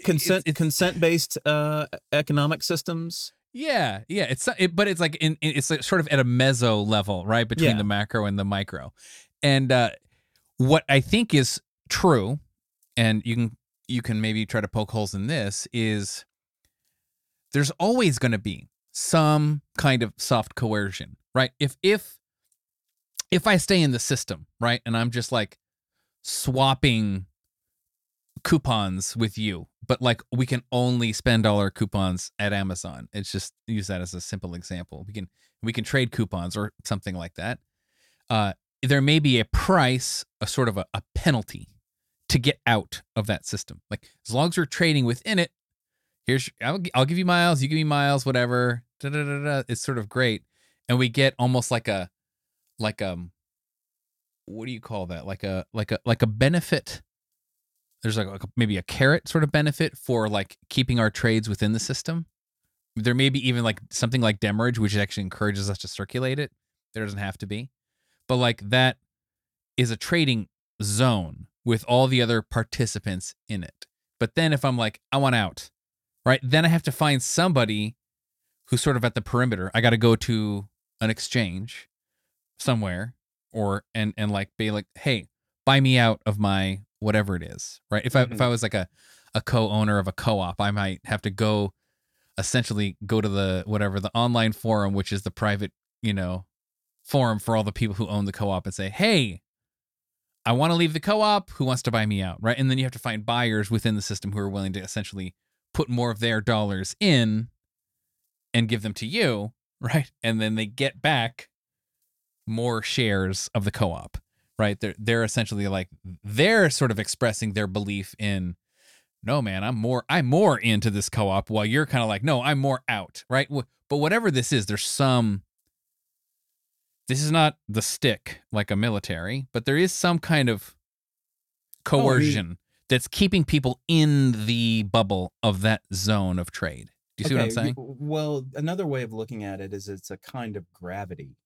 Speaker 2: consent consent based uh economic systems?
Speaker 1: Yeah yeah it's it, but it's like in it's like sort of at a meso level right between
Speaker 2: Yeah.
Speaker 1: the macro and the micro. And uh what i think is true and you can you can maybe try to poke holes in this is there's always going to be some kind of soft coercion right? If if if i stay in the system right and i'm just like swapping coupons with you but like we can only spend all our coupons at amazon. It's just use that as a simple example. We can we can trade coupons or something like that. Uh there may be a price a sort of a, a penalty to get out of that system. Like as long as you're trading within it here's I'll, I'll give you miles you give me miles whatever da, da, da, da. it's sort of great. And we get almost like a like um what do you call that? Like a like a like a benefit there's like, a, maybe a carrot sort of benefit for like keeping our trades within the system. There may be even like something like demurrage which actually encourages us to circulate it. There doesn't have to be. But like that is a trading zone with all the other participants in it. But then if i'm like i want out right then i have to find somebody who's sort of at the perimeter. I got to go to an exchange somewhere or and and like be like hey buy me out of my whatever it is right? If i if mm-hmm. i was like a a co-owner of a co-op i might have to go essentially go to the whatever the online forum which is the private you know forum for all the people who own the co-op and say hey i want to leave the co-op. Who wants to buy me out? Right? And then you have to find buyers within the system who are willing to essentially put more of their dollars in and give them to you right? And then they get back more shares of the co-op right they're they're essentially like they're sort of expressing their belief in no man i'm more i'm more into this co-op while you're kind of like no i'm more out right but whatever this is there's some this is not the stick like a military but there is some kind of
Speaker 2: Oh, I mean-
Speaker 1: coercion that's keeping people in the bubble of that zone of trade do you see what i'm saying
Speaker 2: Well, another way of looking at it is it's a kind of gravity.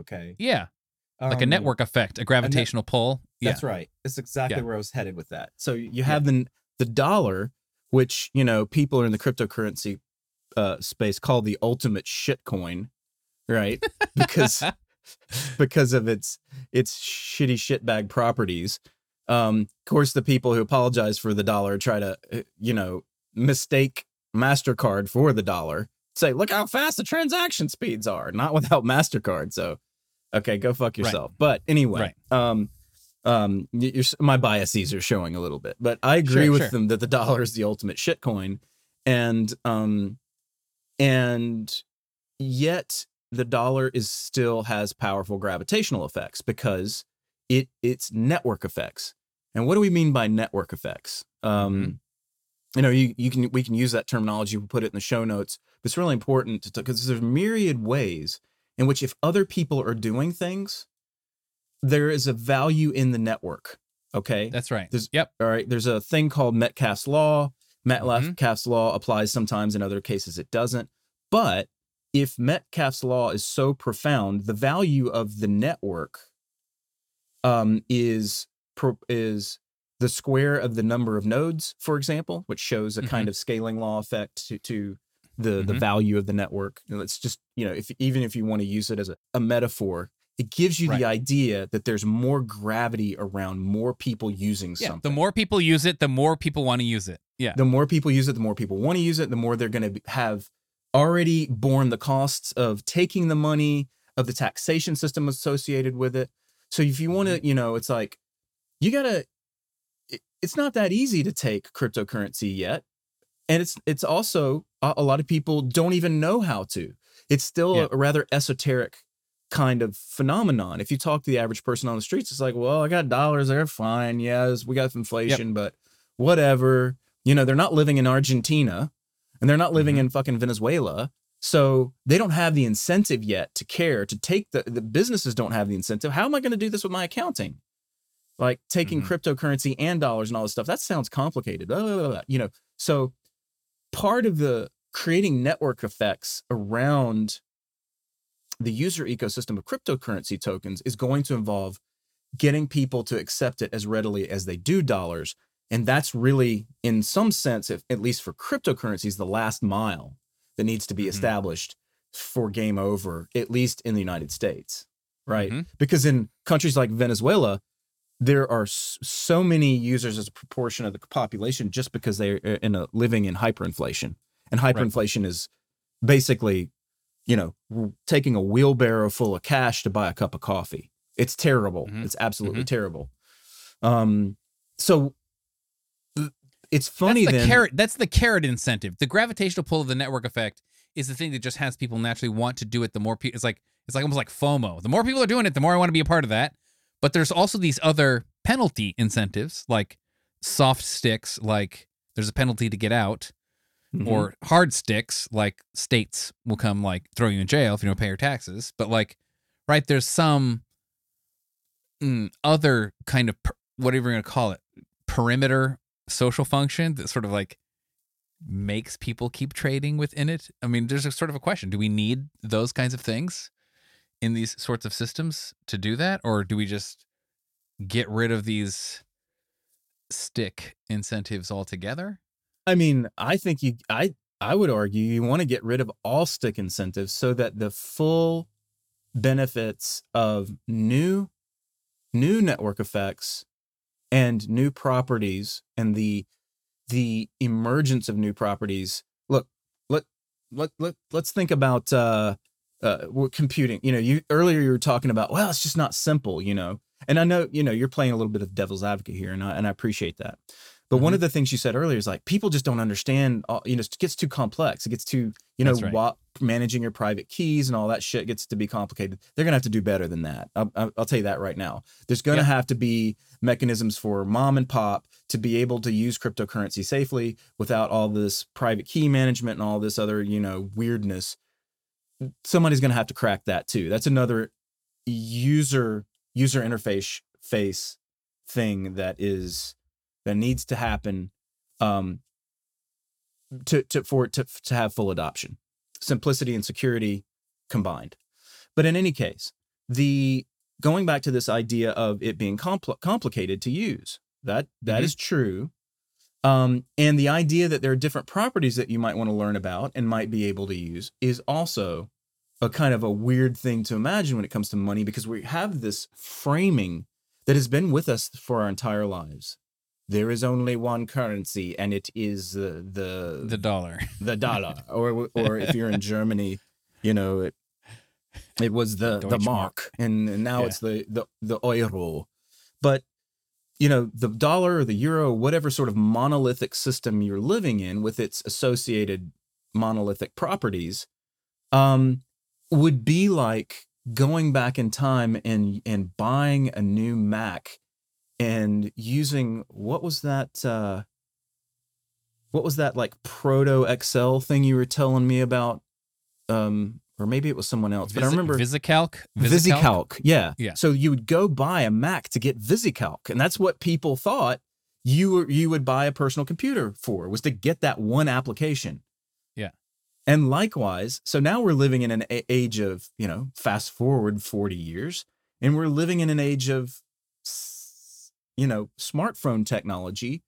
Speaker 2: Okay.
Speaker 1: yeah like a
Speaker 2: Um,
Speaker 1: network effect a gravitational pull yeah
Speaker 2: That's right. That's exactly
Speaker 1: Yeah.
Speaker 2: where I was headed with that. So you have the the dollar, which you know people are in the cryptocurrency uh, space call the ultimate shit coin, right? Because because of its its shitty shitbag properties. Um, of course, the people who apologize for the dollar try to uh, you know mistake Mastercard for the dollar. Say, look how fast the transaction speeds are. Not without Mastercard. So, okay, go fuck
Speaker 1: Right.
Speaker 2: yourself. But anyway, um, um, you're, my biases are showing a little bit, but I agree
Speaker 1: Sure,
Speaker 2: with
Speaker 1: sure.
Speaker 2: them that the dollar is the ultimate shitcoin, and um, and yet the dollar is still has powerful gravitational effects because it it's network effects. And what do we mean by network effects? Um,
Speaker 1: Mm-hmm.
Speaker 2: You know, you, you can we can use that terminology. We'll put it in the show notes. But it's really important because there's myriad ways in which if other people are doing things, there is a value in the network. Okay.
Speaker 1: that's right
Speaker 2: There's-
Speaker 1: yep
Speaker 2: All right. There's a thing called Metcalfe's law.
Speaker 1: Mm-hmm.
Speaker 2: Metcalfe's law applies sometimes, in other cases it doesn't. But if Metcalfe's law is so profound, the value of the network um, is is the square of the number of nodes, for example, which shows a
Speaker 1: Mm-hmm.
Speaker 2: kind of scaling law effect to, to the the
Speaker 1: Mhm.
Speaker 2: value of the network. And it's just you know if even if you want to use it as a, a metaphor, it gives you
Speaker 1: Right.
Speaker 2: the idea that there's more gravity around more people using
Speaker 1: yeah
Speaker 2: something
Speaker 1: the more people use it the more people want to use it yeah
Speaker 2: the more people use it, the more people want to use it, the more they're going to have already borne the costs of taking the money, of the taxation system associated with it. So if you want to, you know, it's like you got to it's not that easy to take cryptocurrency yet. And it's it's also a, lot of people don't even know how to. It's still
Speaker 1: Yeah.
Speaker 2: a, rather esoteric kind of phenomenon. If you talk to the average person on the streets, it's like, well, I got dollars, they're fine. Yes, we got inflation, but whatever. You know, they're not living in Argentina and they're not living
Speaker 1: Mhm.
Speaker 2: in fucking Venezuela. So they don't have the incentive yet to care, to take the, the businesses don't have the incentive. How am I going to do this with my accounting? like taking
Speaker 1: Mhm.
Speaker 2: cryptocurrency and dollars and all this stuff. That sounds complicated. Blah, blah, blah. You know, so part of the creating network effects around the user ecosystem of cryptocurrency tokens is going to involve getting people to accept it as readily as they do dollars. And that's really, in some sense, if, at least for cryptocurrencies, the last mile that needs to be
Speaker 1: Mhm.
Speaker 2: established for game over, at least in the United States, right?
Speaker 1: Mhm.
Speaker 2: Because in countries like Venezuela, there are so many users as a proportion of the population just because they're uh, in a living in hyperinflation, and hyperinflation is basically, you know, taking a wheelbarrow full of cash to buy a cup of coffee. It's terrible.
Speaker 1: Mhm.
Speaker 2: It's absolutely terrible. Um, so it's funny
Speaker 1: that's the
Speaker 2: then.
Speaker 1: carrot. That's the carrot incentive. The gravitational pull of the network effect is the thing that just has people naturally want to do it. The more people, it's like it's like almost like FOMO. The more people are doing it, the more I want to be a part of that. But there's also these other penalty incentives, like soft sticks, like there's a penalty to get out,
Speaker 2: Mhm.
Speaker 1: or hard sticks, like states will come like throw you in jail if you don't pay your taxes. But like, right there's some mm, other kind of per- whatever you're gonna call it, perimeter social function that sort of like makes people keep trading within it. I mean, there's a sort of a question: Do we need those kinds of things in these sorts of systems to do that, or do we just get rid of these stick incentives altogether?
Speaker 2: I mean, I think you I I would argue you want to get rid of all stick incentives so that the full benefits of new new network effects and new properties and the the emergence of new properties. Look, let let let let's think about uh uh computing. You know, you earlier you were talking about, well, it's just not simple, you know. And I know, you know, you're playing a little bit of devil's advocate here and I and I appreciate that. But one
Speaker 1: Mhm.
Speaker 2: of the things you said earlier is like people just don't understand. All, you know, it gets too complex. It gets too, you know,
Speaker 1: right.
Speaker 2: wa- managing your private keys and all that shit gets to be complicated. They're gonna have to do better than that. I'll, I'll I'll tell you that right now. There's gonna
Speaker 1: Yeah.
Speaker 2: have to be mechanisms for mom and pop to be able to use cryptocurrency safely without all this private key management and all this other, you know, weirdness. Somebody's gonna have to crack that too. That's another user user interface face thing that is that needs to happen um to to for it to to have full adoption simplicity and security combined but in any case the going back to this idea of it being compl- complicated to use that that
Speaker 1: Mhm.
Speaker 2: is true um and the idea that there are different properties that you might want to learn about and might be able to use is also a kind of a weird thing to imagine when it comes to money because we have this framing that has been with us for our entire lives. There is only one currency, and it is uh, the
Speaker 1: The dollar.
Speaker 2: the dollar. or or if you're in Germany, you know it it was the the
Speaker 1: Deutschmark.
Speaker 2: mark, and, and now
Speaker 1: Yeah.
Speaker 2: it's the the the euro. But you know the dollar or the euro, whatever sort of monolithic system you're living in with its associated monolithic properties, um, would be like going back in time and and buying a new Mac and using what was that uh what was that like proto Excel thing you were telling me about? Um or maybe it was someone else but I remember
Speaker 1: VisiCalc.
Speaker 2: VisiCalc. Yeah.
Speaker 1: Yeah.
Speaker 2: So you would go buy a Mac to get VisiCalc, and that's what people thought you were, you would buy a personal computer for was to get that one application.
Speaker 1: Yeah.
Speaker 2: And likewise, so now we're living in an a- age of you know fast forward forty years, and we're living in an age of you know smartphone technology.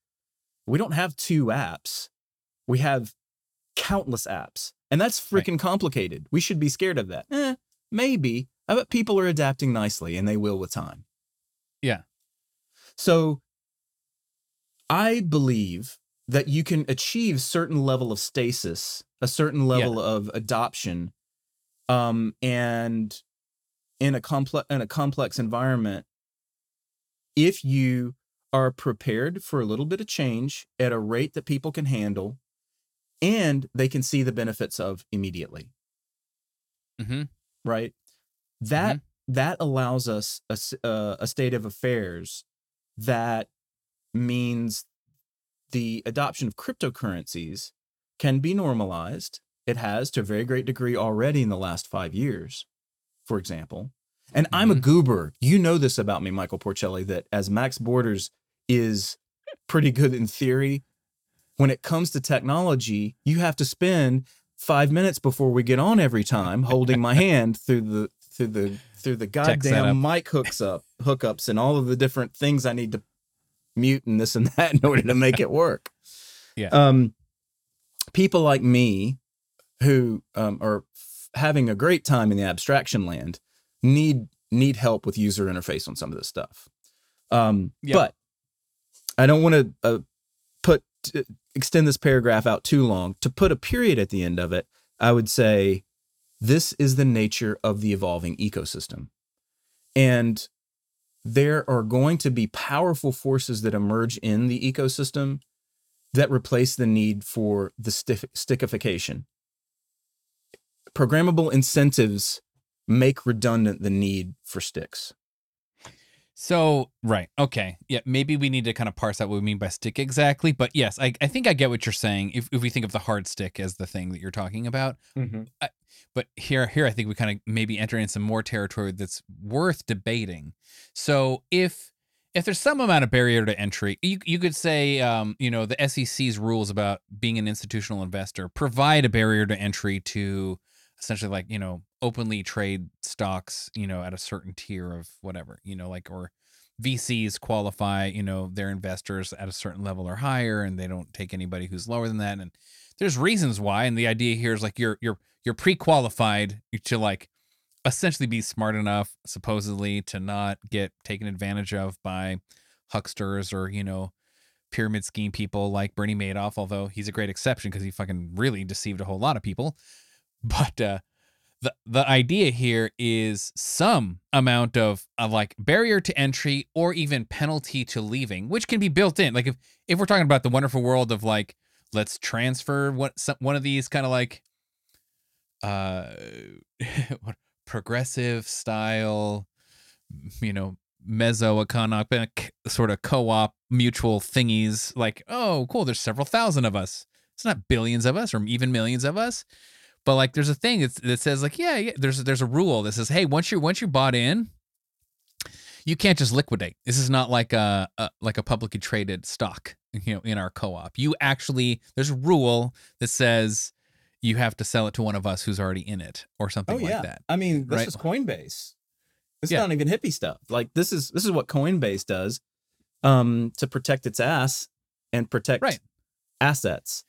Speaker 2: We don't have two apps. We have countless apps. And that's
Speaker 1: Right.
Speaker 2: freaking complicated. We should be scared of that. Eh, maybe. I bet people are adapting nicely and they will with time.
Speaker 1: Yeah.
Speaker 2: So I believe that you can achieve certain level of stasis, a certain level of adoption, um, and in a complex in a complex environment, if you are prepared for a little bit of change at a rate that people can handle, and they can see the benefits of immediately.
Speaker 1: Hmm
Speaker 2: right? That that allows us a, uh, a state of affairs that means the adoption of cryptocurrencies can be normalized. It has to a very great degree already in the last 5 years for example. And I'm a
Speaker 1: Mhm.
Speaker 2: goober. You know this about me, Michael Porcelli, that as Max Borders is pretty good in theory, when it comes to technology, you have to spend five minutes before we get on every time holding my hand through the through the through the goddamn mic hooks up hookups and all of the different things I need to mute and this and that in order to make it work.
Speaker 1: Yeah.
Speaker 2: Um people like me who um, are f- having a great time in the abstraction land need need help with user interface on some of this stuff. Um,
Speaker 1: Yep.
Speaker 2: But I don't want to uh, put t- extend this paragraph out too long. To put a period at the end of it, I would say this is the nature of the evolving ecosystem, and there are going to be powerful forces that emerge in the ecosystem that replace the need for the stickification. Programmable incentives make redundant the need for sticks.
Speaker 1: So right, okay, yeah. Maybe we need to kind of parse out what we mean by stick exactly. But yes, I, I think I get what you're saying. If if we think of the hard stick as the thing that you're talking about, but here here I think we kind of maybe enter in some more territory that's worth debating. So if if there's some amount of barrier to entry, you you could say um, you know the SEC's rules about being an institutional investor provide a barrier to entry to essentially like you know openly trade stocks you know at a certain tier of whatever you know like or VCs qualify you know their investors at a certain level or higher and they don't take anybody who's lower than that and there's reasons why and the idea here is like you're you're you're pre-qualified to like essentially be smart enough supposedly to not get taken advantage of by hucksters or you know pyramid scheme people like Bernie Madoff although he's a great exception because he fucking really deceived a whole lot of people but uh the the idea here is some amount of, of like barrier to entry or even penalty to leaving which can be built in. Like if if we're talking about the wonderful world of like let's transfer what some, one of these kind of like uh progressive style you know mesoeconomic sort of co-op mutual thingies like oh cool there's several thousand of us. It's not billions of us or even millions of us but like there's a thing that's, that says like yeah, yeah there's there's a rule that says hey once you're once you're bought in you can't just liquidate this is not like a, a like a publicly traded stock you know in our co-op you actually there's a rule that says you have to sell it to one of us who's already in it or something oh, like that
Speaker 2: I mean, this
Speaker 1: Right.
Speaker 2: is Coinbase. It's
Speaker 1: Yeah.
Speaker 2: not even hippie stuff. Like this is this is what Coinbase does um to protect its ass and protect
Speaker 1: Right.
Speaker 2: assets.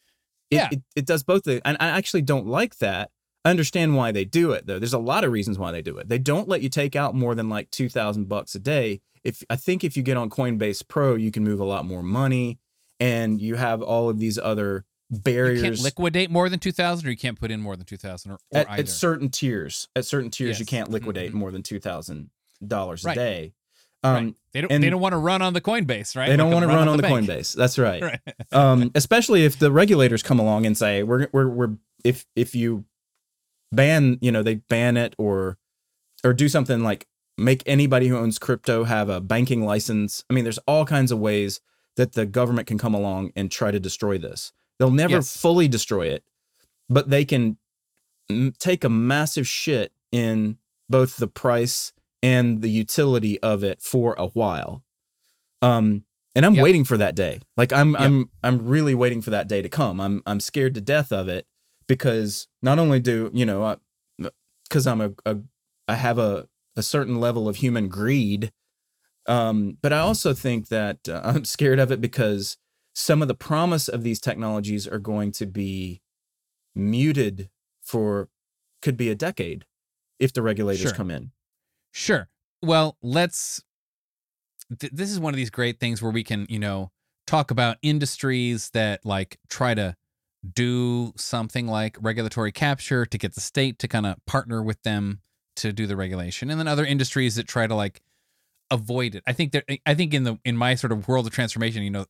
Speaker 2: It,
Speaker 1: Yeah.
Speaker 2: it, it does both the, and I actually don't like that. I understand why they do it though. There's a lot of reasons why they do it. They don't let you take out more than like 2000 bucks a day. If I think if you get on Coinbase Pro, you can move a lot more money and you have all of these other barriers.
Speaker 1: you can't liquidate more than 2000 or you can't put in more than 2000 or, or
Speaker 2: at,
Speaker 1: either
Speaker 2: at certain tiers. At certain tiers, you can't liquidate
Speaker 1: Mhm.
Speaker 2: more than two thousand dollars a
Speaker 1: Right.
Speaker 2: day.
Speaker 1: Right.
Speaker 2: Um,
Speaker 1: they don't they don't want to run on the coinbase right
Speaker 2: They don't want to run, on the,
Speaker 1: bank.
Speaker 2: Coinbase. That's right.
Speaker 1: right
Speaker 2: um, especially if the regulators come along and say we're we're we're if if you ban you know they ban it or or do something like make anybody who owns crypto have a banking license. I mean, there's all kinds of ways that the government can come along and try to destroy this. They'll never
Speaker 1: Yes.
Speaker 2: fully destroy it, but they can m- take a massive shit in both the price and the utility of it for a while. Um, and I'm
Speaker 1: Yep.
Speaker 2: waiting for that day. Like I'm
Speaker 1: Yep.
Speaker 2: I'm I'm really waiting for that day to come. I'm I'm scared to death of it because not only do you know because I'm a, a I have a a certain level of human greed, um, but I also think that uh, I'm scared of it because some of the promise of these technologies are going to be muted for could be a decade if the regulators
Speaker 1: Sure.
Speaker 2: come in.
Speaker 1: Sure. Well, let's. Th- this is one of these great things where we can, you know, talk about industries that like try to do something like regulatory capture to get the state to kind of partner with them to do the regulation, and then other industries that try to like avoid it. I think that I think in the in my sort of world of transformation, you know,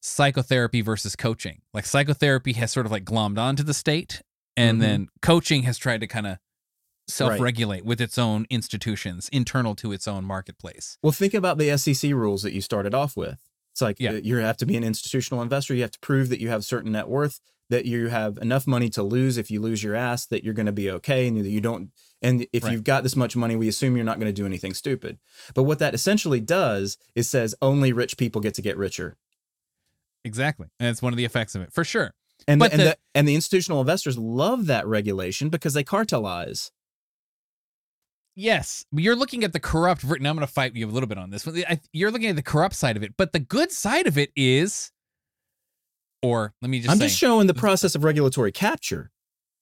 Speaker 1: psychotherapy versus coaching. Like psychotherapy has sort of like glommed onto the state, and
Speaker 2: Mhm.
Speaker 1: then coaching has tried to kind of self-regulate with its own institutions internal to its own marketplace.
Speaker 2: Well, think about the SEC rules that you started off with. It's like
Speaker 1: Yeah.
Speaker 2: uh, you have to be an institutional investor. You have to prove that you have certain net worth. that you have enough money to lose if you lose your ass that you're going to be okay and that you don't and if
Speaker 1: Right.
Speaker 2: you've got this much money we assume you're not going to do anything stupid but what that essentially does is says only rich people get to get richer
Speaker 1: Exactly. And it's one of the effects of it, for sure.
Speaker 2: and the, and
Speaker 1: the-
Speaker 2: the and the institutional investors love that regulation because they cartelize
Speaker 1: Yes, you're looking at the corrupt. Now I'm going to fight you a little bit on this. You're looking at the corrupt side of it, but the good side of it is, or let me just
Speaker 2: i'm
Speaker 1: say,
Speaker 2: just showing the process of regulatory capture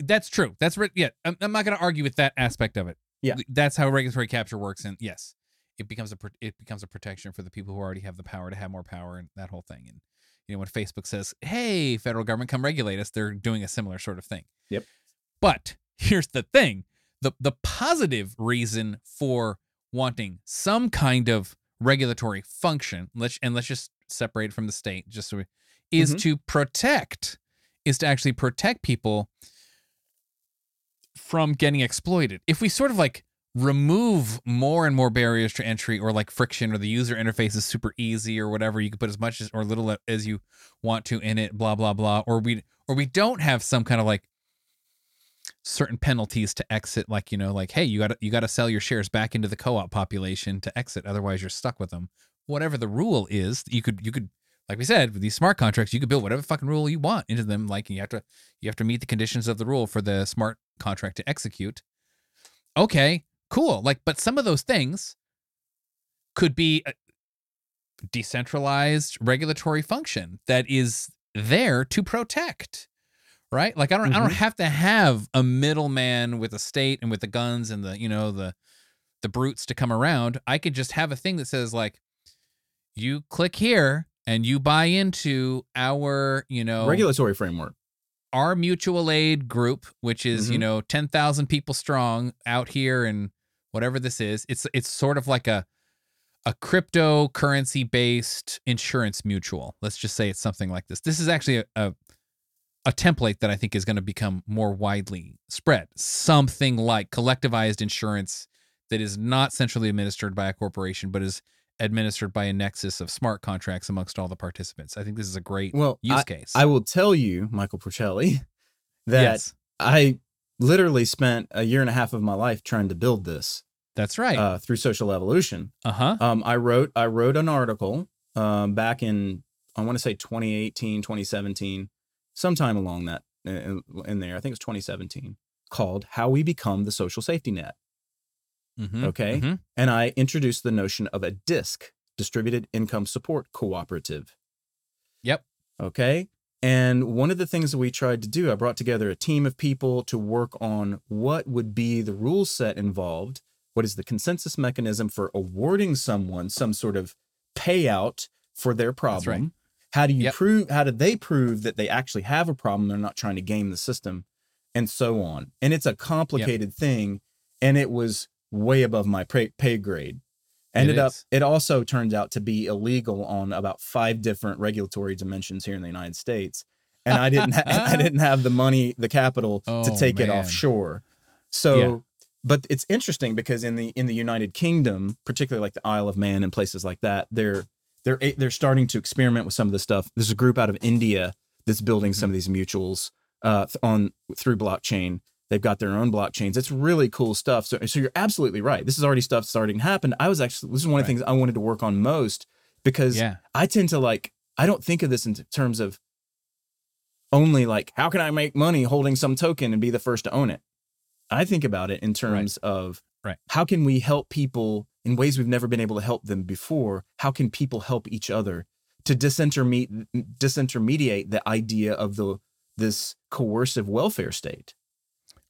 Speaker 1: that's true. That's right. Yeah, I'm, I'm not going to argue with that aspect of it.
Speaker 2: Yeah.
Speaker 1: that's how regulatory capture works, and yes, it becomes a it becomes a protection for the people who already have the power to have more power and that whole thing. And you know when Facebook says, "Hey, federal government, come regulate us," they're doing a similar sort of thing.
Speaker 2: Yep.
Speaker 1: But here's the thing: the the positive reason for wanting some kind of regulatory function, let's and let's just separate it from the state, just so we, is
Speaker 2: Mhm.
Speaker 1: to protect, is to actually protect people from getting exploited. If we sort of like remove more and more barriers to entry or like friction or the user interface is super easy or whatever, you can put as much as or little as you want to in it, blah blah blah, or we or we don't have some kind of like certain penalties to exit like you know like hey you got you got to sell your shares back into the co-op population to exit otherwise you're stuck with them. Whatever the rule is you could you could like we said with these smart contracts you could build whatever fucking rule you want into them like you have to you have to meet the conditions of the rule for the smart contract to execute. Okay cool like but some of those things could be a decentralized regulatory function that is there to protect right like i don't i don't
Speaker 2: Mhm.
Speaker 1: have to have a middleman with a state and with the guns and the you know the the brutes to come around i could just have a thing that says like you click here and you buy into our you know
Speaker 2: regulatory framework
Speaker 1: our mutual aid group, which is you
Speaker 2: Mhm.
Speaker 1: know ten thousand people strong out here and whatever this is, it's it's sort of like a a cryptocurrency based insurance mutual. Let's just say it's something like this. This is actually a a, a template that I think is going to become more widely spread. Something like collectivized insurance that is not centrally administered by a corporation, but is administered by a nexus of smart contracts amongst all the participants. I think this is a great
Speaker 2: well
Speaker 1: use
Speaker 2: I,
Speaker 1: case.
Speaker 2: I will tell you michael porcelli that
Speaker 1: yes,
Speaker 2: i literally spent a year and a half of my life trying to build this
Speaker 1: that's right.
Speaker 2: uh, through social evolution
Speaker 1: Uh huh.
Speaker 2: Um, I wrote I wrote an article um, back in I want to say 2018, 2017, sometime along that in, in there. I think it's 2017, called "How We Become the Social Safety Net."
Speaker 1: Mm-hmm.
Speaker 2: Okay.
Speaker 1: Mhm.
Speaker 2: And I introduced the notion of a DISC, Distributed Income Support Cooperative.
Speaker 1: Yep.
Speaker 2: Okay. And one of the things that we tried to do, I brought together a team of people to work on what would be the rule set involved. What is the consensus mechanism for awarding someone some sort of payout for their problem?
Speaker 1: right.
Speaker 2: How do you
Speaker 1: Yep.
Speaker 2: prove, how do they prove that they actually have a problem? They're not trying to game the system and so on. And it's a complicated thing. And it was way above my pay, pay grade. Ended up, it also turned out to be illegal on about five different regulatory dimensions here in the United States. And I didn't, ha- I didn't have the money, the capital to
Speaker 1: Oh,
Speaker 2: take it offshore. So,
Speaker 1: Yeah.
Speaker 2: but it's interesting because in the in the United Kingdom, particularly like the Isle of Man and places like that, they're they're they're starting to experiment with some of this stuff. There's a group out of India that's building some of these mutuals uh, on through blockchain. They've got their own blockchains. It's really cool stuff. So, so you're absolutely right. This is already stuff starting to happen. I was actually this is one of the
Speaker 1: Right.
Speaker 2: things I wanted to work on most because
Speaker 1: Yeah.
Speaker 2: I tend to like I don't think of this in terms of only like how can I make money holding some token and be the first to own it. I think about it in terms of
Speaker 1: Right.
Speaker 2: how can we help people in ways we've never been able to help them before? How can people help each other to disintermediate disintermediate the idea of the this coercive welfare state?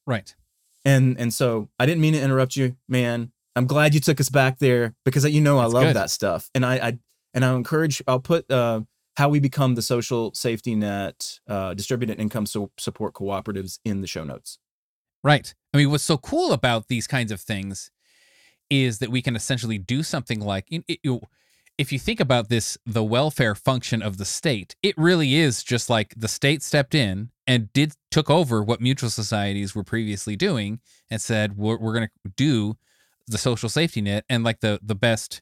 Speaker 1: Right.
Speaker 2: And and so I didn't mean to interrupt you, man. I'm glad you took us back there because you know I
Speaker 1: That's
Speaker 2: love
Speaker 1: good.
Speaker 2: that stuff. And I, I and I encourage I'll put uh how we become the social safety net uh distributed income so, support cooperatives in the show notes.
Speaker 1: Right. I mean, what's so cool about these kinds of things is that we can essentially do something like it, it- if you think about this, the welfare function of the state, it really is just like the state stepped in and did took over what mutual societies were previously doing and said we're, we're going to do the social safety net and like the the best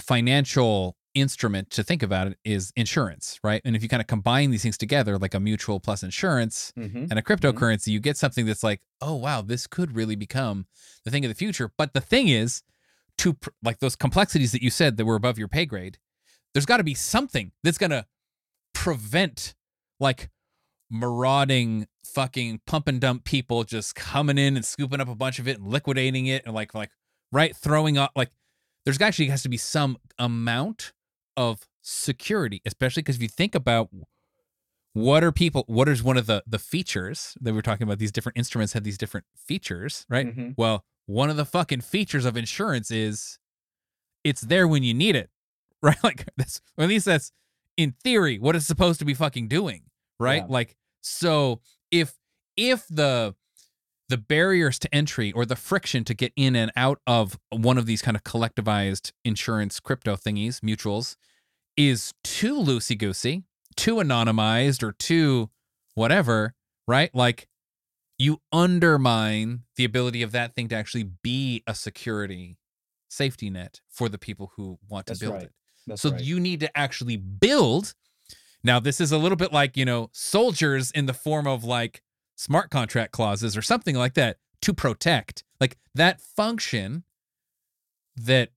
Speaker 1: financial instrument to think about it is insurance, right? And if you kind of combine these things together, like a mutual plus insurance
Speaker 2: Mhm.
Speaker 1: and a cryptocurrency, you get something that's like, oh wow, this could really become the thing of the future. But the thing is, to like those complexities that you said that were above your pay grade, there's got to be something that's gonna prevent like marauding fucking pump and dump people just coming in and scooping up a bunch of it and liquidating it and like like right throwing up like there's actually has to be some amount of security especially because if you think about what are people what is one of the the features that we we're talking about these different instruments have these different features right
Speaker 2: Mhm.
Speaker 1: well one of the fucking features of insurance is it's there when you need it right like that's at least that's in theory what it's supposed to be fucking doing right
Speaker 2: Yeah.
Speaker 1: like so if if the the barriers to entry or the friction to get in and out of one of these kind of collectivized insurance crypto thingies mutuals is too loosey goosey too anonymized or too whatever right like you undermine the ability of that thing to actually be a security safety net for the people who want to
Speaker 2: That's
Speaker 1: build
Speaker 2: right.
Speaker 1: it
Speaker 2: That's
Speaker 1: so
Speaker 2: right.
Speaker 1: you need to actually build. Now, this is a little bit like, you know, soldiers in the form of like smart contract clauses or something like that to protect. Like that function that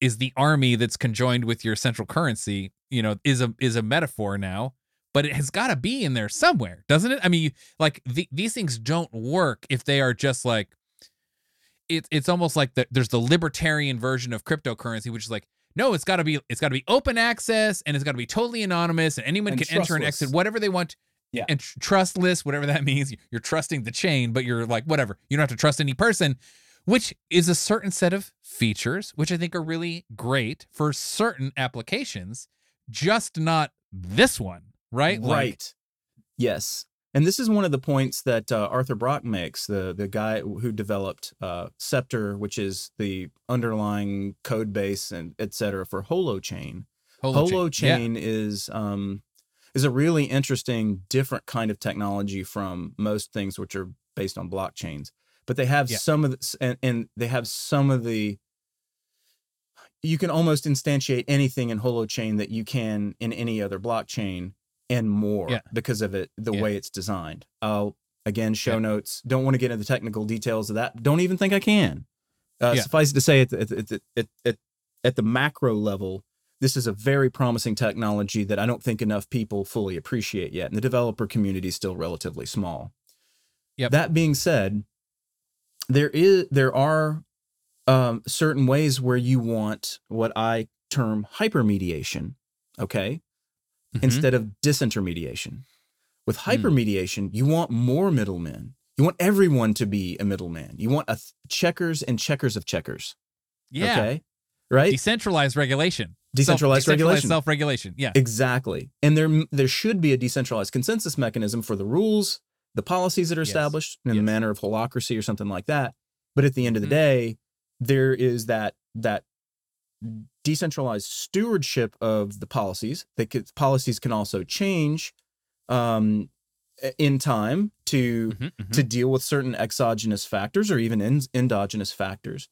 Speaker 1: is the army that's conjoined with your central currency, you know, is a is a metaphor now, but it has got to be in there somewhere, doesn't it? I mean, like the, these things don't work if they are just like it's it's almost like the, there's the libertarian version of cryptocurrency, which is like, no, it's got to be it's got to be open access and it's got to be totally anonymous and anyone
Speaker 2: And
Speaker 1: can enter and exit whatever they want.
Speaker 2: Yeah.
Speaker 1: And tr- trustless, whatever that means. You're trusting the chain, but you're like whatever. You don't have to trust any person, which is a certain set of features which I think are really great for certain applications, just not this one, right? Like-
Speaker 2: Right. yes. And this is one of the points that uh, Arthur Brock makes, the the guy who developed uh, Ceptr, which is the underlying code base and et cetera for Holochain.
Speaker 1: Holochain. Yeah.
Speaker 2: Is um, is a really interesting, different kind of technology from most things which are based on blockchains. But they have
Speaker 1: Yeah.
Speaker 2: some of the, and, and they have some of the. You can almost instantiate anything in Holochain that you can in any other blockchain and more
Speaker 1: Yeah.
Speaker 2: because of it the
Speaker 1: Yeah.
Speaker 2: way it's designed. I'll again show notes. Don't want to get into the technical details of that. Don't even think I can. Uh. Suffice it to say, at the, at, the, at, the, at, at, at the macro level, this is a very promising technology that I don't think enough people fully appreciate yet. And the developer community is still relatively small.
Speaker 1: Yep.
Speaker 2: That being said, there is there are um, certain ways where you want what I term hypermediation. Okay,
Speaker 1: Mhm.
Speaker 2: instead of disintermediation. With
Speaker 1: Hmm.
Speaker 2: hypermediation, you want more middlemen. You want everyone to be a middleman. You want a th- checkers and checkers of checkers.
Speaker 1: yeah.
Speaker 2: Okay. Right?
Speaker 1: Decentralized regulation.
Speaker 2: Decentralized regulation.
Speaker 1: Self regulation. Yeah.
Speaker 2: Exactly. And there there should be a decentralized consensus mechanism for the rules, the policies that are
Speaker 1: Yes.
Speaker 2: established in the manner of holacracy or something like that. But at the end of the
Speaker 1: Mhm.
Speaker 2: day, there is that that decentralized stewardship of the policies. That could, policies can also change um, in time to
Speaker 1: Mhm, mhm.
Speaker 2: to deal with certain exogenous factors or even en- endogenous factors.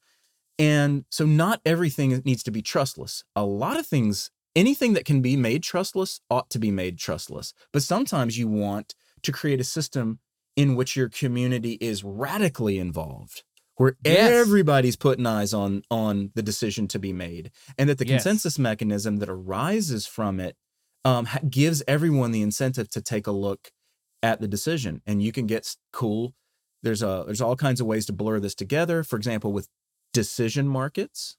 Speaker 2: And so not everything needs to be trustless. A lot of things, anything that can be made trustless ought to be made trustless. But sometimes you want to create a system in which your community is radically involved where
Speaker 1: Yes.
Speaker 2: everybody's putting eyes on on the decision to be made and that the
Speaker 1: Yes.
Speaker 2: consensus mechanism that arises from it um, gives everyone the incentive to take a look at the decision and you can get cool there's a there's all kinds of ways to blur this together for example with decision markets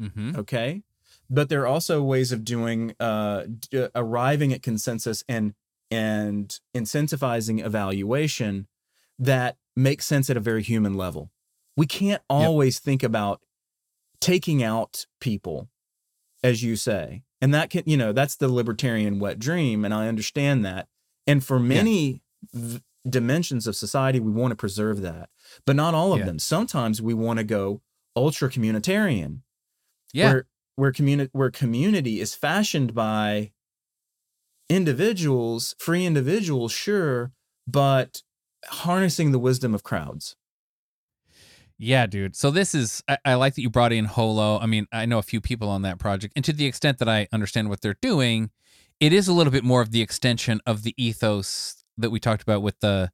Speaker 1: Mhm.
Speaker 2: okay but there are also ways of doing uh d- arriving at consensus and and incentivizing evaluation that makes sense at a very human level. We can't always think about taking out people as you say and that can you know that's the libertarian wet dream and i understand that. And for many v- dimensions of society we want to preserve that but not all of
Speaker 1: Yeah.
Speaker 2: them. Sometimes we want to go ultra communitarian
Speaker 1: Yeah.
Speaker 2: where where community where community is fashioned by individuals free individuals sure but harnessing the wisdom of crowds
Speaker 1: Yeah, dude. So this is I, I like that you brought in Holo. I mean, I know a few people on that project, and to the extent that I understand what they're doing, it is a little bit more of the extension of the ethos that we talked about with the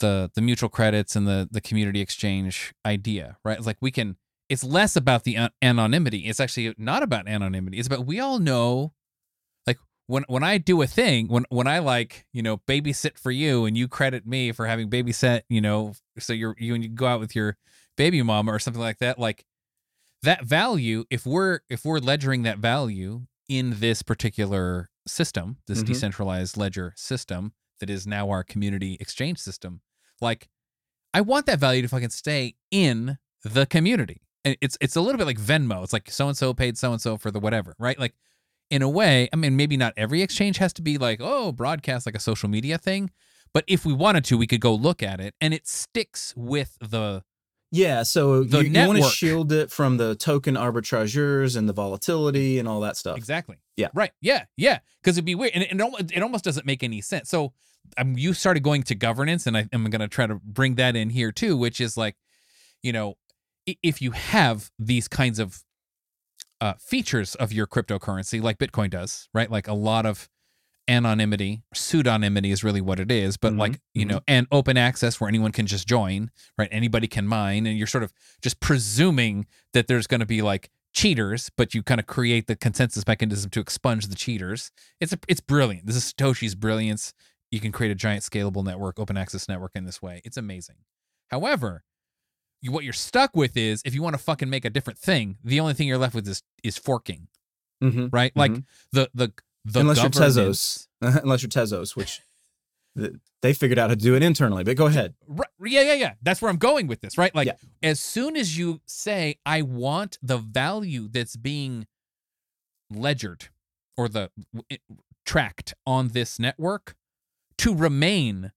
Speaker 1: the the mutual credits and the the community exchange idea, right? It's like we can. It's less about the anonymity. It's actually not about anonymity. It's about we all know, when when I do a thing, when when I like you know babysit for you and you credit me for having babysat, you know, so you're you and you go out with your baby mama or something like that, like that value. If we're if we're ledgering that value in this particular system, this
Speaker 2: Mhm.
Speaker 1: decentralized ledger system that is now our community exchange system, like I want that value to fucking stay in the community. And it's it's a little bit like Venmo. It's like so and so paid so and so for the whatever, right? Like in a way, I mean, maybe not every exchange has to be like, oh, broadcast like a social media thing. But if we wanted to, we could go look at it and it sticks with the
Speaker 2: Yeah, so
Speaker 1: The
Speaker 2: you, you want to shield it from the token arbitrageurs and the volatility and all that stuff.
Speaker 1: Exactly.
Speaker 2: Yeah.
Speaker 1: Right. Yeah. Yeah. Because it'd be weird, and it, it, almost, it almost doesn't make any sense. So, um, you started going to governance, and I am going to try to bring that in here too, which is like, you know, if you have these kinds of uh, features of your cryptocurrency, like Bitcoin does, right? Like a lot of anonymity, pseudonymity is really what it is, but
Speaker 2: Mhm,
Speaker 1: like, you know, and open access where anyone can just join, right? Anybody can mine, and you're sort of just presuming that there's going to be like cheaters, but you kind of create the consensus mechanism to expunge the cheaters. It's a, it's brilliant. This is Satoshi's brilliance. You can create a giant scalable network, open access network in this way. It's amazing. However, you, what you're stuck with is if you want to fucking make a different thing, the only thing you're left with is is forking,
Speaker 2: hmm
Speaker 1: right? Like
Speaker 2: Mhm.
Speaker 1: the the the
Speaker 2: Unless you're Tezos, unless you're Tezos, which they figured out how to do it internally. But go ahead.
Speaker 1: Right, yeah, yeah, yeah. That's where I'm going with this, right? Like,
Speaker 2: Yeah.
Speaker 1: as soon as you say, I want the value that's being ledgered or the it- tracked on this network to remain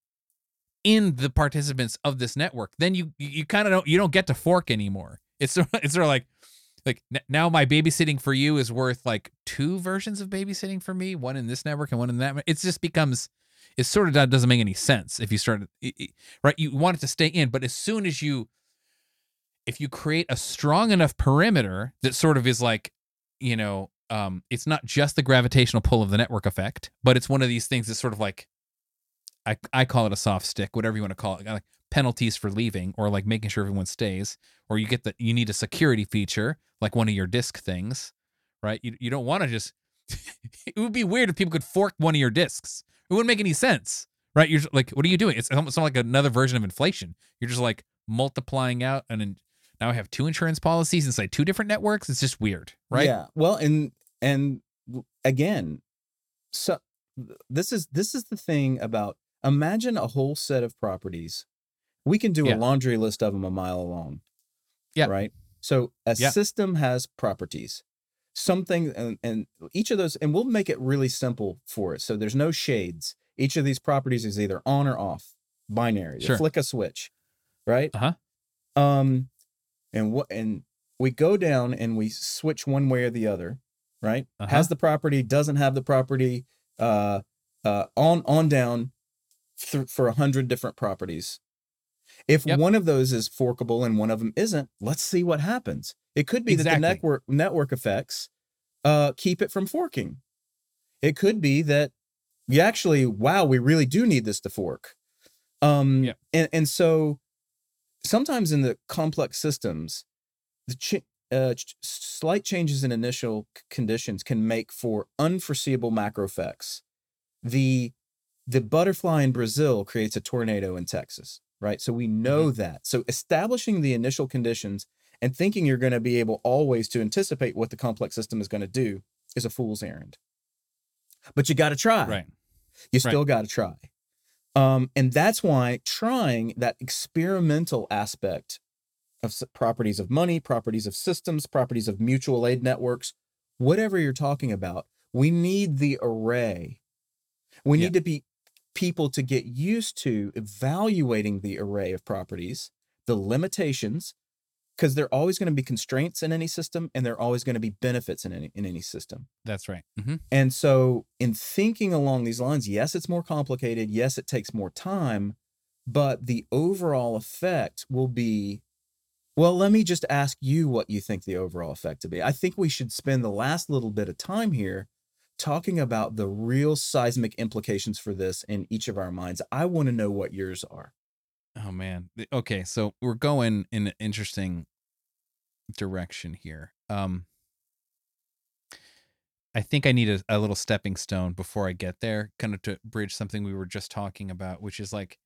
Speaker 1: in the participants of this network, then you you, kind of don't you don't get to fork anymore. It's it's sort of like like now my babysitting for you is worth like two versions of babysitting for me, one in this network and one in that. It just becomes it sort of doesn't make any sense if you start right. You want it to stay in, but as soon as you if you create a strong enough perimeter that sort of is like you know um it's not just the gravitational pull of the network effect but it's one of these things that's sort of like i i call it a soft stick whatever you want to call it like penalties for leaving or like making sure everyone stays or you get the you need a security feature like one of your DISC things right you, you don't want to just it would be weird if people could fork one of your DISCs it wouldn't make any sense right you're just like what are you doing it's almost like another version of inflation you're just like multiplying out and then now I have two insurance policies inside two different networks. It's just weird, right?
Speaker 2: Yeah. Well, and and again, so this is this is the thing about imagine a whole set of properties. We can do
Speaker 1: Yeah.
Speaker 2: a laundry list of them a mile long.
Speaker 1: Yeah.
Speaker 2: Right. So a
Speaker 1: Yeah.
Speaker 2: system has properties. Something and, and each of those, and we'll make it really simple for it. So there's no shades. Each of these properties is either on or off, binary.
Speaker 1: Sure.
Speaker 2: Flick a switch, right?
Speaker 1: Uh-huh.
Speaker 2: Um, and what and we go down and we switch one way or the other, right?
Speaker 1: Uh-huh.
Speaker 2: Has the property, doesn't have the property, uh, uh, on on down th- for a hundred different properties. If
Speaker 1: Yep.
Speaker 2: one of those is forkable and one of them isn't, let's see what happens. It could be that the network network effects uh, keep it from forking. It could be that you actually, wow, we really do need this to fork. Um,
Speaker 1: Yep.
Speaker 2: and and so sometimes in the complex systems, the ch- uh, ch- slight changes in initial c- conditions can make for unforeseeable macro effects. The the butterfly in Brazil creates a tornado in Texas, right? So we know that. So establishing the initial conditions and thinking you're going to be able always to anticipate what the complex system is going to do is a fool's errand. But you got to try.
Speaker 1: Right.
Speaker 2: You still got to try. Um, and that's why trying that experimental aspect of properties of money, properties of systems, properties of mutual aid networks, whatever you're talking about, we need the array. We
Speaker 1: Yeah.
Speaker 2: need to be people to get used to evaluating the array of properties, the limitations, because there are always going to be constraints in any system and there are always going to be benefits in any in any system.
Speaker 1: That's right. hmm
Speaker 2: And so, in thinking along these lines, yes, it's more complicated. Yes, it takes more time, but the overall effect will be Well, let me just ask you what you think the overall effect to be. I think we should spend the last little bit of time here talking about the real seismic implications for this in each of our minds. I want to know what yours are.
Speaker 1: Oh man. Okay, so we're going in an interesting direction here. Um I think I need a, a little stepping stone before I get there, kind of to bridge something we were just talking about, which is like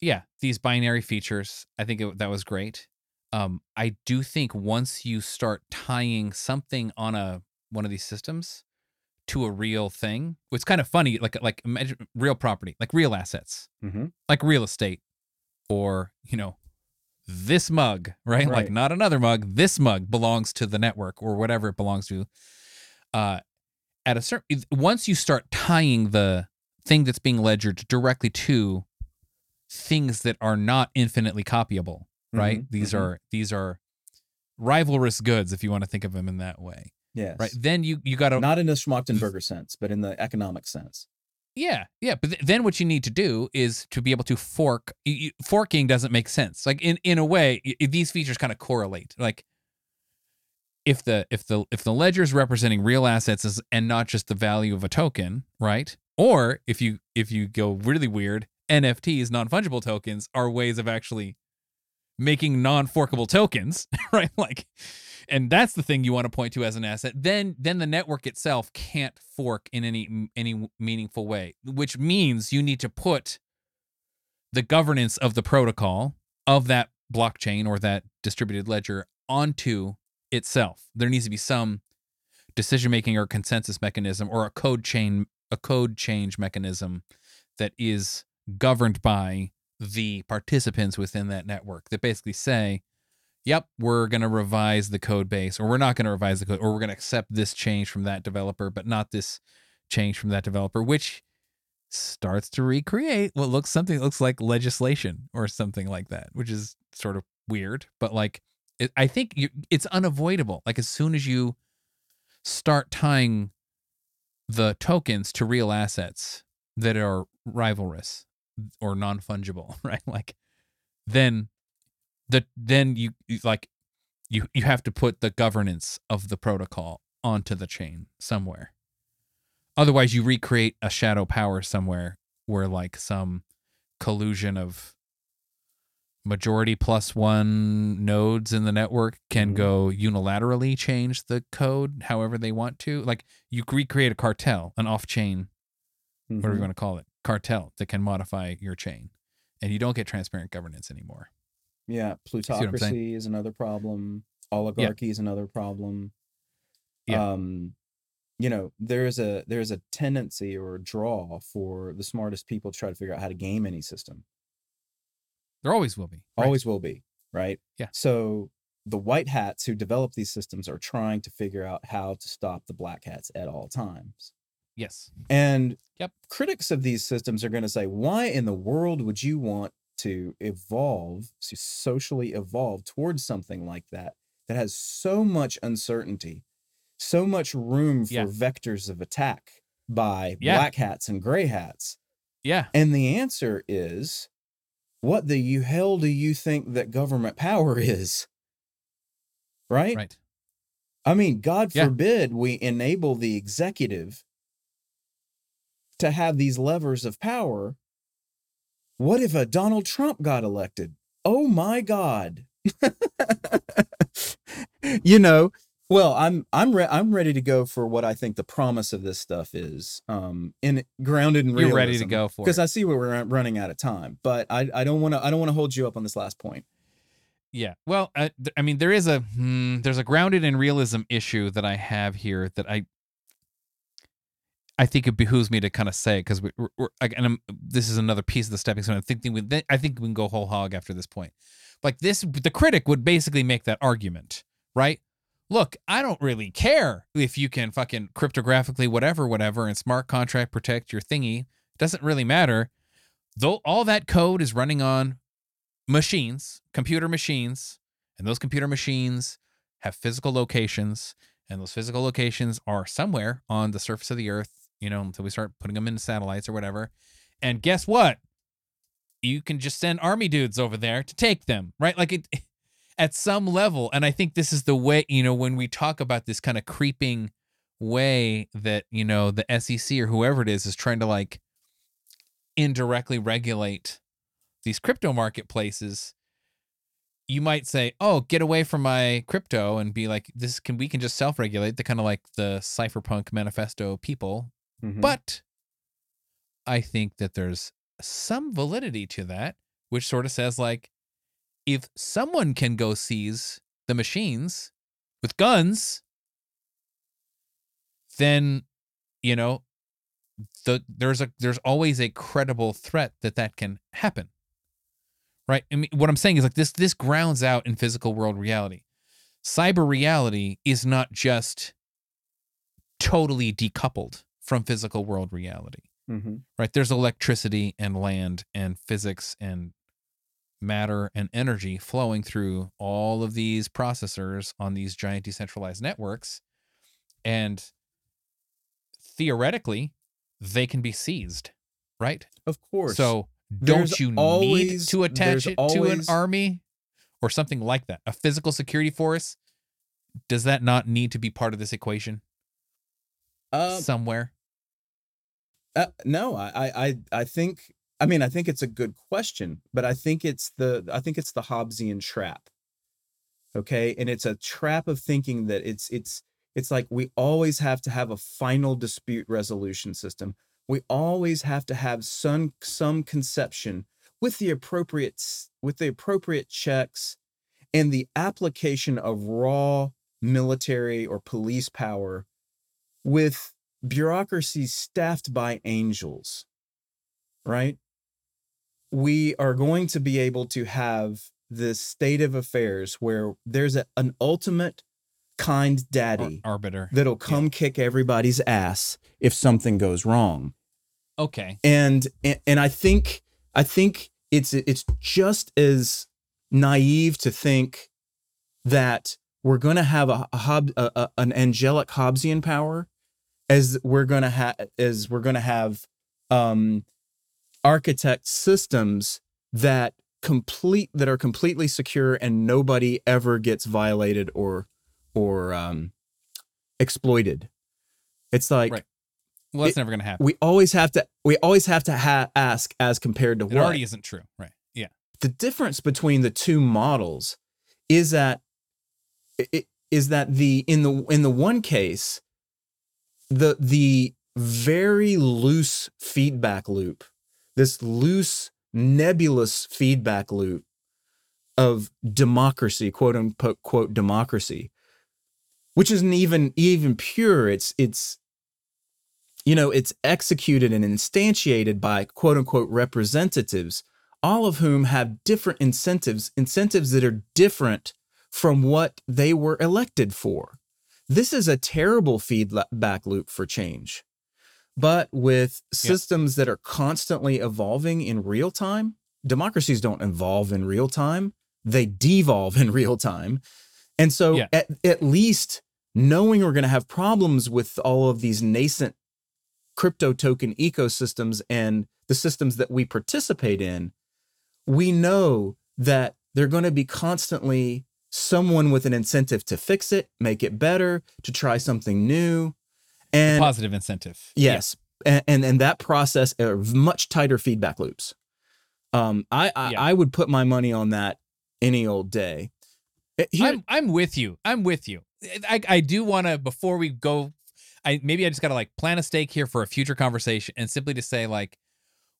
Speaker 1: yeah, these binary features. I think it, that was great. Um, I do think once you start tying something on a one of these systems to a real thing, it's kind of funny. Like like imagine real property, like real assets,
Speaker 2: Mm-hmm.
Speaker 1: like real estate, or you know, this mug, right? Like not another mug. This mug belongs to the network or whatever it belongs to. Uh, at a certain once you start tying the thing that's being ledgered directly to things that are not infinitely copyable right
Speaker 2: Mhm,
Speaker 1: these
Speaker 2: mhm.
Speaker 1: are these are rivalrous goods if you want to think of them in that way
Speaker 2: Yes.
Speaker 1: right then you you got to
Speaker 2: Not in the Schmachtenberger sense, but in the economic sense.
Speaker 1: yeah yeah but th- then what you need to do is to be able to fork y- y- forking doesn't make sense like in in a way y- these features kind of correlate like if the if the if the ledger is representing real assets as, and not just the value of a token right or if you if you go really weird nfts non-fungible tokens are ways of actually making non-forkable tokens right? Like and that's the thing you want to point to as an asset. Then then the network itself can't fork in any any meaningful way which means you need to put the governance of the protocol of that blockchain or that distributed ledger onto itself. There needs to be some decision making or consensus mechanism or a code chain a code change mechanism that is governed by the participants within that network that basically say yep, we're going to revise the code base, or we're not going to revise the code, or we're going to accept this change from that developer, but not this change from that developer, which starts to recreate what looks something looks like legislation or something like that, which is sort of weird. But like, it, I think you, it's unavoidable. Like, as soon as you start tying the tokens to real assets that are rivalrous or non fungible, right? Like, then the then you like you you have to put the governance of the protocol onto the chain somewhere otherwise you recreate a shadow power somewhere where like some collusion of majority plus one nodes in the network can
Speaker 2: Mhm.
Speaker 1: go unilaterally change the code however they want to like you recreate a cartel an off-chain whatever you
Speaker 2: Mhm.
Speaker 1: want to call it cartel that can modify your chain and you don't get transparent governance anymore
Speaker 2: Yeah,
Speaker 1: what I'm saying?
Speaker 2: plutocracy is another problem. Oligarchy is another problem.
Speaker 1: Yeah.
Speaker 2: Um, you know, there's a there's a tendency or a draw for the smartest people to try to figure out how to game any system.
Speaker 1: there always will be right?
Speaker 2: Always will be, right?
Speaker 1: Yeah.
Speaker 2: So the white hats who develop these systems are trying to figure out how to stop the black hats at all times.
Speaker 1: Yes
Speaker 2: And
Speaker 1: Yep.
Speaker 2: critics of these systems are going to say, why in the world would you want to evolve, to socially evolve towards something like that, that has so much uncertainty, so much room for
Speaker 1: Yeah.
Speaker 2: vectors of attack by
Speaker 1: Yeah.
Speaker 2: black hats and gray hats?
Speaker 1: yeah
Speaker 2: And the answer is, what the you hell do you think that government power is? Right?
Speaker 1: right
Speaker 2: I mean, God
Speaker 1: Yeah.
Speaker 2: forbid we enable the executive to have these levers of power. What if a Donald Trump got elected? Oh my God. you know, well, I'm I'm re- I'm ready to go for what I think the promise of this stuff is. Um in grounded in
Speaker 1: you're ready to go for
Speaker 2: because I see where we're running out of time, but I I don't want to I don't want to hold you up on this last point.
Speaker 1: Yeah. Well, uh, th- I mean, there is a hmm, there's a grounded in realism issue that I have here that I I think it behooves me to kind of say because we, we're, we're and I'm, this is another piece of the stepping stone. I think we I think we can go whole hog after this point. Like this, the critic would basically make that argument, right? Look, I don't really care if you can fucking cryptographically whatever, whatever, and smart contract protect your thingy. Doesn't really matter. Though all that code is running on machines, computer machines, and those computer machines have physical locations, and those physical locations are somewhere on the surface of the earth, you know, until we start putting them into satellites or whatever. And guess what? You can just send army dudes over there to take them, right? Like it at some level, and I think this is the way, you know, when we talk about this kind of creeping way that, you know, the SEC or whoever it is is trying to like indirectly regulate these crypto marketplaces, you might say, "Oh, get away from my crypto," and be like, "This can we can just self-regulate." The kind of like the cypherpunk manifesto people,
Speaker 2: Mhm.
Speaker 1: but I think that there's some validity to that, which sort of says like, if someone can go seize the machines with guns, then you know the there's a there's always a credible threat that that can happen right? I mean what i'm saying is like this this grounds out in physical world reality. Cyber reality is not just totally decoupled from physical world reality
Speaker 2: Mhm.
Speaker 1: right there's electricity and land and physics and matter and energy flowing through all of these processors on these giant decentralized networks and theoretically they can be seized right
Speaker 2: Of course.
Speaker 1: so don't
Speaker 2: There's
Speaker 1: you need to attach it to an army or something like that a physical security force does that not need to be part of this equation
Speaker 2: Um,
Speaker 1: somewhere
Speaker 2: Uh, no, I, I, I- think. I mean, I think it's a good question, but I think it's the, I think it's the Hobbesian trap. Okay, and it's a trap of thinking that it's, it's, it's like we always have to have a final dispute resolution system. We always have to have some, some conception with the appropriate, with the appropriate checks, and the application of raw military or police power with bureaucracies staffed by angels, right? We are going to be able to have this state of affairs where there's a, an ultimate kind
Speaker 1: Ar-
Speaker 2: daddy
Speaker 1: arbiter
Speaker 2: that'll come kick everybody's ass if something goes wrong.
Speaker 1: okay
Speaker 2: And and, and I think I think it's it's just as naive to think that we're going to have a, a, Hob, a, a an angelic Hobbesian power as we're going to have as we're going to have um architect systems that complete that are completely secure and nobody ever gets violated or or um exploited. It's like
Speaker 1: Right. well that's
Speaker 2: It-
Speaker 1: never gonna happen.
Speaker 2: we always have to we always have to ha- ask as compared to
Speaker 1: it
Speaker 2: what.
Speaker 1: already isn't true. Right. Yeah.
Speaker 2: The difference between the two models is that i- i- that the in the in the one case the the very loose feedback loop this loose nebulous feedback loop of democracy quote unquote quote democracy which isn't even even pure it's it's you know it's executed and instantiated by quote unquote representatives all of whom have different incentives, incentives that are different from what they were elected for. This is a terrible feedback loop for change. But with systems that are constantly evolving in real time, democracies don't evolve in real time, they devolve in real time. And so,
Speaker 1: Yeah.
Speaker 2: at, at least knowing we're going to have problems with all of these nascent crypto token ecosystems and the systems that we participate in, we know that they're going to be constantly someone with an incentive to fix it, make it better, to try something new. And
Speaker 1: positive incentive
Speaker 2: yes, and, and and that process are much tighter feedback loops. Um, I I,
Speaker 1: Yeah.
Speaker 2: I would put my money on that any old day. Uh, Here,
Speaker 1: I'm I'm with you. I'm with you. I I do want to before we go I maybe I just got to like plan a stake here for a future conversation and simply to say like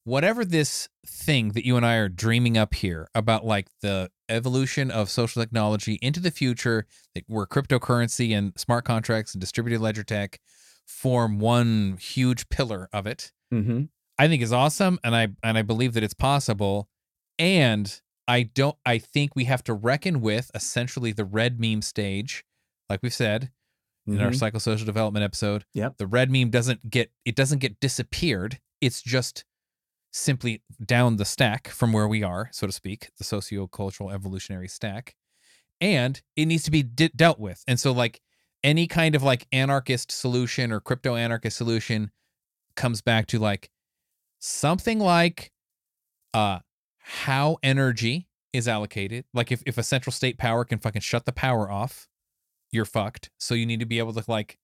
Speaker 1: whatever this thing that you and I are dreaming up here about like the evolution of social technology into the future where cryptocurrency and smart contracts and distributed ledger tech form one huge pillar of it.
Speaker 2: Mhm.
Speaker 1: I think is awesome and I and I believe that it's possible and I don't I think we have to reckon with essentially the red meme stage like we've said in our
Speaker 2: Mhm.
Speaker 1: psychosocial development episode.
Speaker 2: Yep.
Speaker 1: The red meme doesn't get it doesn't get disappeared. It's just simply down the stack from where we are, so to speak, the socio-cultural evolutionary stack. And it needs to be de- dealt with. And so like any kind of like anarchist solution or crypto anarchist solution comes back to like something like uh how energy is allocated. Like if, if a central state power can fucking shut the power off, you're fucked. So you need to be able to like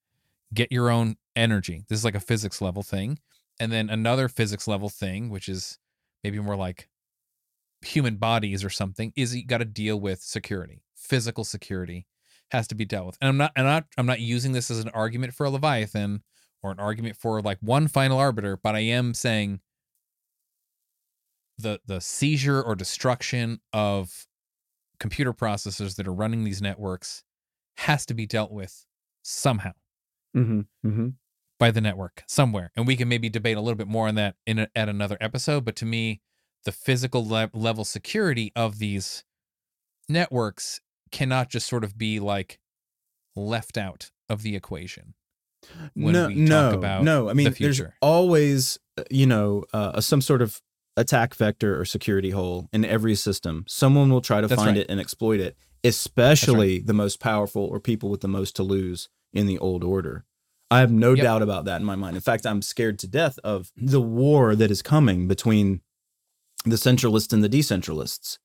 Speaker 1: get your own energy. This is like a physics level thing. And then another physics level thing, which is maybe more like human bodies or something, is you got to deal with security. Physical security has to be dealt with. And I'm not and I'm not I'm not using this as an argument for a Leviathan or an argument for like one final arbiter, but I am saying the the seizure or destruction of computer processors that are running these networks has to be dealt with somehow
Speaker 2: Mm-hmm. Mm-hmm.
Speaker 1: By the network somewhere and we can maybe debate a little bit more on that in a, at another episode but to me the physical le- level security of these networks cannot just sort of be like left out of the equation when
Speaker 2: no,
Speaker 1: we
Speaker 2: no,
Speaker 1: talk about
Speaker 2: no. I mean,
Speaker 1: the
Speaker 2: there's always, uh, you know, uh, some sort of attack vector or security hole in every system. Someone will try to
Speaker 1: That's
Speaker 2: find
Speaker 1: right.
Speaker 2: it and exploit it, especially the most powerful or people with the most to lose in the old order. I have no
Speaker 1: Yep.
Speaker 2: doubt about that in my mind. In fact, I'm scared to death of the war that is coming between the centralists and the decentralists.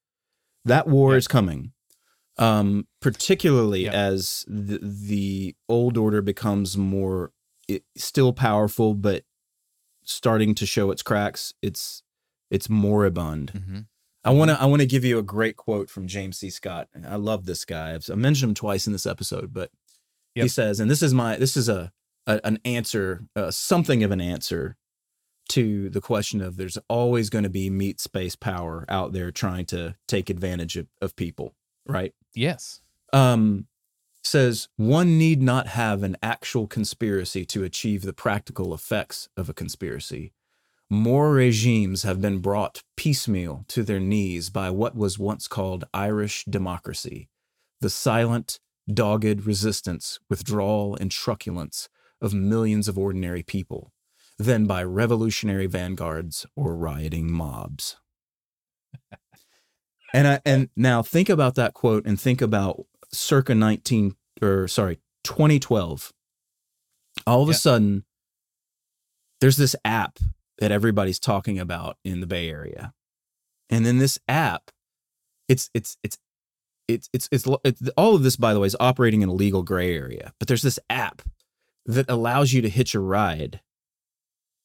Speaker 2: That war
Speaker 1: Yep.
Speaker 2: is coming. Um, particularly
Speaker 1: Yep.
Speaker 2: as the, the old order becomes more it, still powerful, but starting to show its cracks. It's it's moribund.
Speaker 1: Mhm.
Speaker 2: I want to I want to give you a great quote from James C. Scott. I love this guy. I've I mentioned him twice in this episode, but he says, and this is my this is a, a an answer, uh, something of an answer to the question of there's always going to be meat space power out there trying to take advantage of, of people, right?
Speaker 1: yes
Speaker 2: um, says one need not have an actual conspiracy to achieve the practical effects of a conspiracy. More regimes have been brought piecemeal to their knees by what was once called Irish democracy, the silent, dogged resistance, withdrawal, and truculence of millions of ordinary people, than by revolutionary vanguards or rioting mobs. And I and now think about that quote and think about circa 19 or sorry, 2012. All of
Speaker 1: Yeah.
Speaker 2: a sudden there's this app that everybody's talking about in the Bay Area. And then this app it's it's it's it's it's it's, it's all of this by the way is operating in a legal gray area. But there's this app that allows you to hitch a ride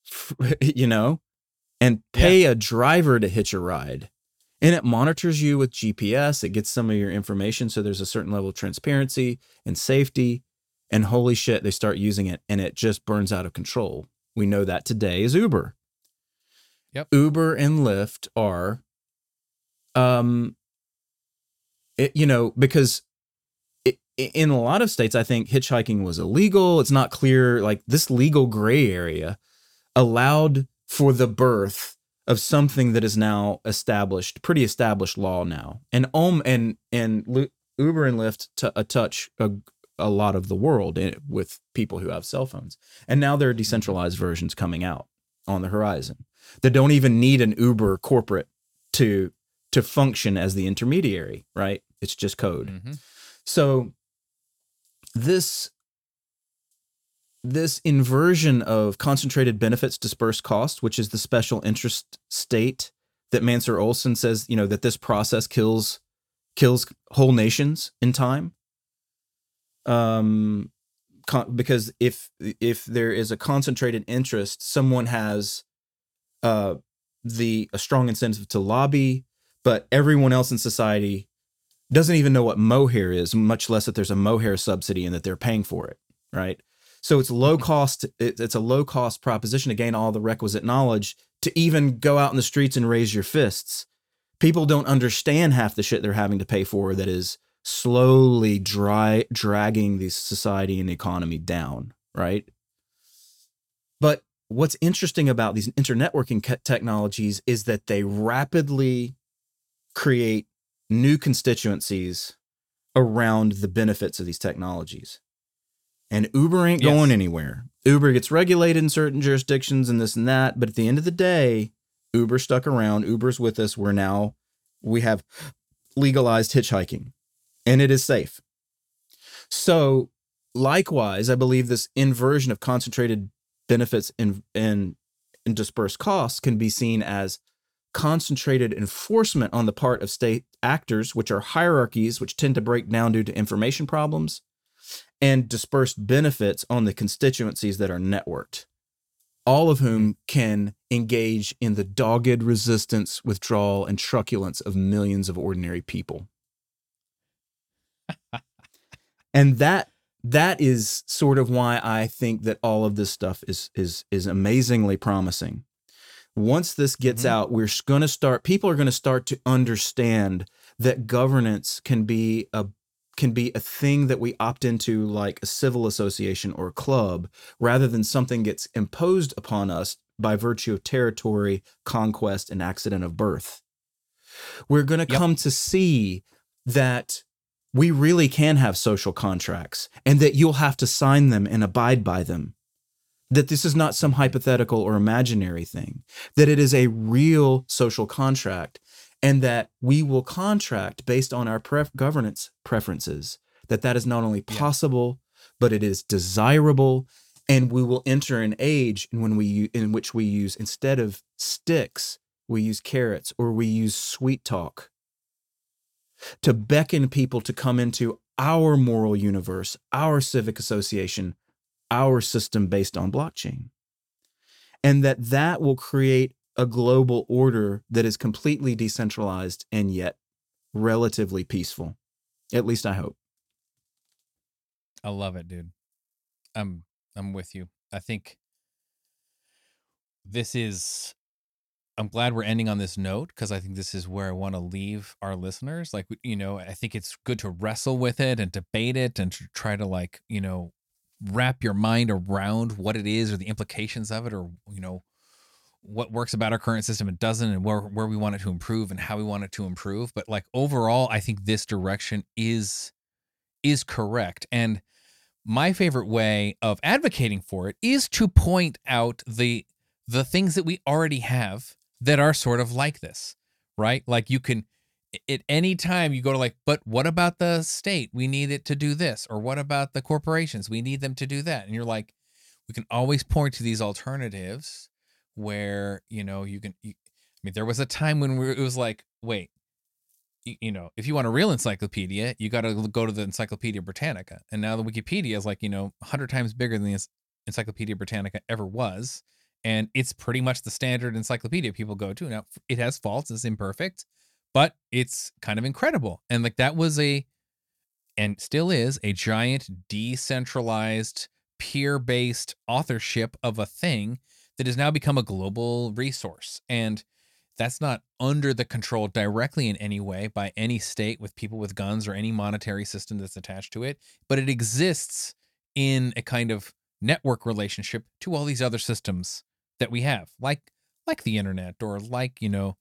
Speaker 2: you know and pay a driver to hitch a ride and it monitors you with GPS. It gets some of your information. So there's a certain level of transparency and safety. And holy shit, they start using it and it just burns out of control. We know that today is Uber.
Speaker 1: Yep.
Speaker 2: Uber and Lyft are, um, it, you know, because in a lot of states, I think hitchhiking was illegal. It's not clear, like this legal gray area allowed for the birth of something that is now established, pretty established law now, and um and and Uber and Lyft t- uh, touch a, a lot of the world in, with people who have cell phones, and now there are decentralized versions coming out on the horizon that don't even need an Uber corporate to to function as the intermediary, right? It's just code.
Speaker 1: Mhm.
Speaker 2: So this this inversion of concentrated benefits dispersed cost, which is the special interest state that Mancur Olson says, you know, that this process kills kills whole nations in time. Um con- because if if there is a concentrated interest, someone has uh the a strong incentive to lobby, but everyone else in society doesn't even know what mohair is, much less that there's a mohair subsidy and that they're paying for it, right? So it's low cost. It's a low cost proposition to gain all the requisite knowledge to even go out in the streets and raise your fists. People don't understand half the shit they're having to pay for that is slowly dry dragging the society and the economy down, right? But what's interesting about these internetworking technologies is that they rapidly create new constituencies around the benefits of these technologies. And Uber ain't
Speaker 1: Yes.
Speaker 2: going anywhere. Uber gets regulated in certain jurisdictions and this and that, but at the end of the day, Uber stuck around. Uber's with us. We're now we have legalized hitchhiking and it is safe. So, likewise, I believe this inversion of concentrated benefits and and and dispersed costs can be seen as concentrated enforcement on the part of state actors, which are hierarchies which tend to break down due to information problems, and dispersed benefits on the constituencies that are networked, all of whom can engage in the dogged resistance, withdrawal, and truculence of millions of ordinary people. and that that is sort of why I think that all of this stuff is is is amazingly promising. Once this gets mm-hmm. out, we're going to start people are going to start to understand that governance can be a can be a thing that we opt into like a civil association or a club rather than something gets imposed upon us by virtue of territory, conquest and accident of birth. We're going to yep. come to see that we really can have social contracts and that you'll have to sign them and abide by them. That this is not some hypothetical or imaginary thing, that it is a real social contract and that we will contract based on our pref- governance preferences, that that is not only possible, yeah. but it is desirable. And we will enter an age in when we in which we use instead of sticks, we use carrots or we use sweet talk to beckon people to come into our moral universe, our civic association, our system based on blockchain. And that that will create a global order that is completely decentralized and yet relatively peaceful. At least I hope.
Speaker 1: I love it, dude. I'm I'm with you. I think this is I'm glad we're ending on this note because I think this is where I want to leave our listeners. Like, you know, I think it's good to wrestle with it and debate it and to try to, like, you know, wrap your mind around what it is or the implications of it or, you know, what works about our current system and doesn't and where, where we want it to improve and how we want it to improve. But, like, overall, I think this direction is is correct. And my favorite way of advocating for it is to point out the the things that we already have that are sort of like this, right? Like you can at any time you go to like, but what about the state? We need it to do this. Or what about the corporations? We need them to do that. And you're like, we can always point to these alternatives where, you know, you can, you, I mean, there was a time when we, it was like, wait, you, you know, if you want a real encyclopedia, you got to go to the Encyclopedia Britannica. And now the Wikipedia is like, you know, 100 times bigger than the Encyclopedia Britannica ever was and it's pretty much the standard encyclopedia people go to. Now it has faults, it's imperfect, but it's kind of incredible. And like that was a and still is a giant decentralized peer-based authorship of a thing that has now become a global resource. And that's not under the control directly in any way by any state with people with guns or any monetary system that's attached to it, but it exists in a kind of network relationship to all these other systems that we have, like like the internet or like, you know,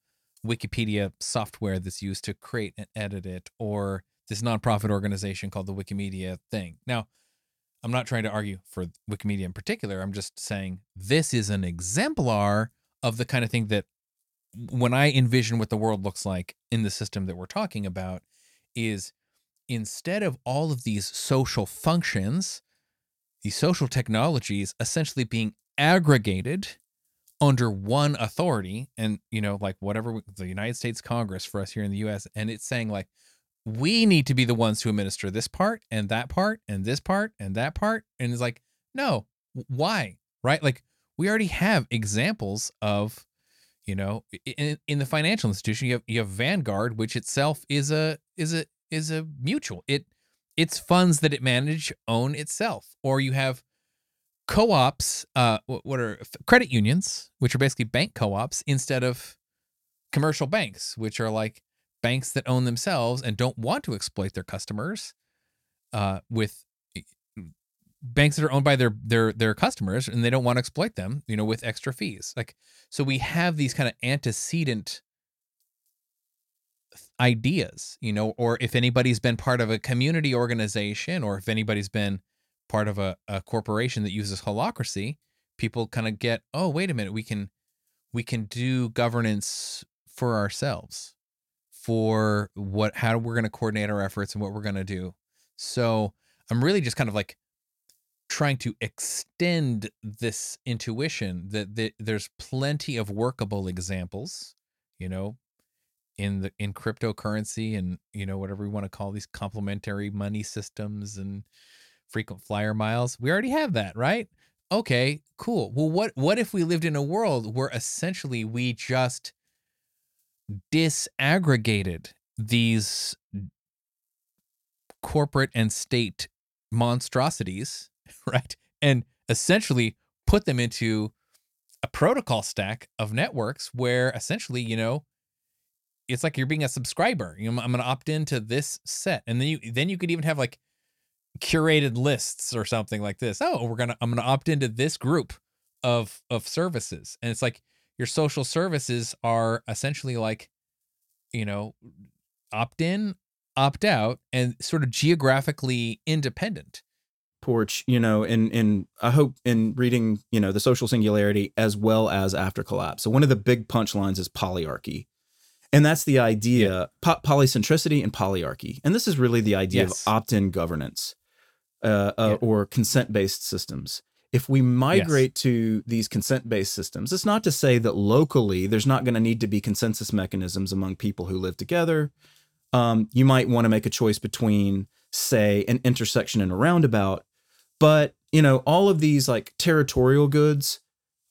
Speaker 1: Wikipedia software that's used to create and edit it, or this nonprofit organization called the Wikimedia thing. Now, I'm not trying to argue for Wikimedia in particular. I'm just saying this is an exemplar of the kind of thing that when I envision what the world looks like in the system that we're talking about, is instead of all of these social functions, these social technologies essentially being aggregated under one authority and you know like whatever the united states congress for us here in the us and it's saying like we need to be the ones to administer this part and that part and this part and that part and it's like no why? Right? Like we already have examples of you know in, in the financial institution you have you have vanguard which itself is a is a is a mutual. It its funds that it manage own itself or you have co-ops uh what are credit unions which are basically bank co-ops instead of commercial banks which are like banks that own themselves and don't want to exploit their customers uh with banks that are owned by their their their customers and they don't want to exploit them you know with extra fees. Like so we have these kind of antecedent ideas you know or if anybody's been part of a community organization or if anybody's been part of a, a corporation that uses holacracy, people kind of get, oh, wait a minute, we can we can do governance for ourselves for what how we're going to coordinate our efforts and what we're going to do. So I'm really just kind of like trying to extend this intuition that, that there's plenty of workable examples you know, in the in cryptocurrency and you know whatever we want to call these complementary money systems and frequent flyer miles. We already have that, right? Okay, cool. Well, what what if we lived in a world where essentially we just disaggregated these corporate and state monstrosities, right? And essentially put them into a protocol stack of networks where essentially, you know, it's like you're being a subscriber. You know, I'm going to opt into this set, and then you then you could even have like curated lists or something like this. Oh, we're gonna I'm gonna opt into this group of of services, and it's like your social services are essentially like, you know, opt in, opt out, and sort of geographically independent.
Speaker 2: Porch you know in in i hope in reading you know the social singularity as well as after collapse. So one of the big punchlines is polyarchy. And that's the idea po- polycentricity and polyarchy. And this is really the idea yes. of opt-in governance uh, uh, yeah. or consent-based systems if we migrate yes. to these consent-based systems it's not to say that locally there's not going to need to be consensus mechanisms among people who live together um, you might want to make a choice between say an intersection and a roundabout but you know all of these like territorial goods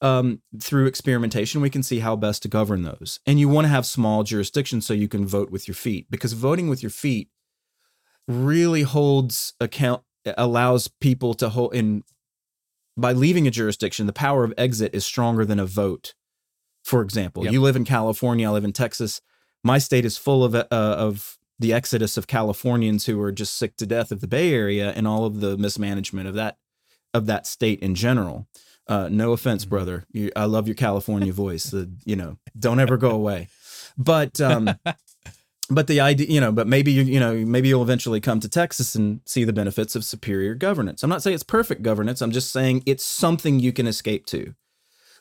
Speaker 2: um, through experimentation, we can see how best to govern those. And you want to have small jurisdictions so you can vote with your feet because voting with your feet really holds account, allows people to hold in by leaving a jurisdiction, the power of exit is stronger than a vote. For example, yep. you live in California, I live in Texas. My state is full of uh, of the exodus of Californians who are just sick to death of the Bay Area and all of the mismanagement of that of that state in general. Uh, no offense, mm-hmm. brother. You, I love your California voice. Uh, you know, don't ever go away. But um, but the idea, you know, but maybe you you know maybe you'll eventually come to Texas and see the benefits of superior governance. I'm not saying it's perfect governance. I'm just saying it's something you can escape to.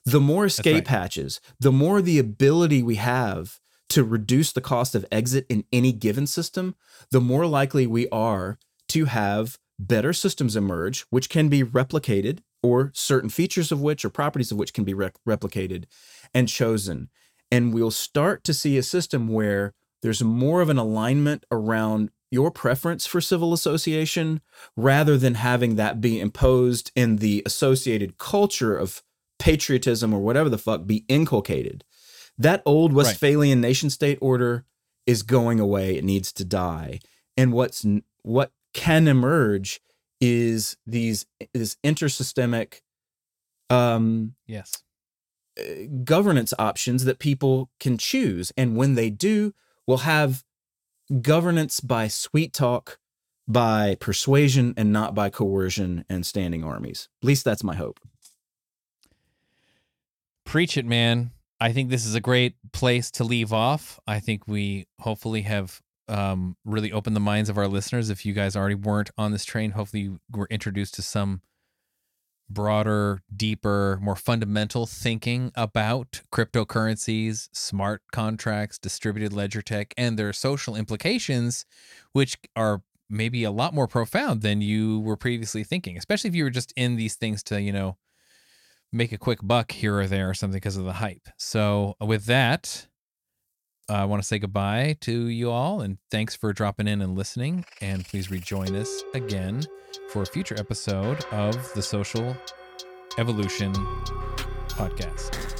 Speaker 2: The more escape right. hatches, the more the ability we have to reduce the cost of exit in any given system, the more likely we are to have better systems emerge, which can be replicated or certain features of which or properties of which can be re- replicated and chosen. And we'll start to see a system where there's more of an alignment around your preference for civil association rather than having that be imposed in the associated culture of patriotism or whatever the fuck be inculcated. That old Westphalian right. nation state order is going away. It needs to die. And what's what can emerge is these this intersystemic um
Speaker 1: yes
Speaker 2: uh, governance options that people can choose and when they do we'll have governance by sweet talk by persuasion and not by coercion and standing armies. At least that's my hope.
Speaker 1: Preach it man. I think this is a great place to leave off. I think we hopefully have um, really opened the minds of our listeners. If you guys already weren't on this train, hopefully you were introduced to some broader, deeper, more fundamental thinking about cryptocurrencies, smart contracts, distributed ledger tech, and their social implications, which are maybe a lot more profound than you were previously thinking, especially if you were just in these things to, you know, make a quick buck here or there or something because of the hype. So, with that, I want to say goodbye to you all and thanks for dropping in and listening. And please rejoin us again for a future episode of the Social Evolution Podcast.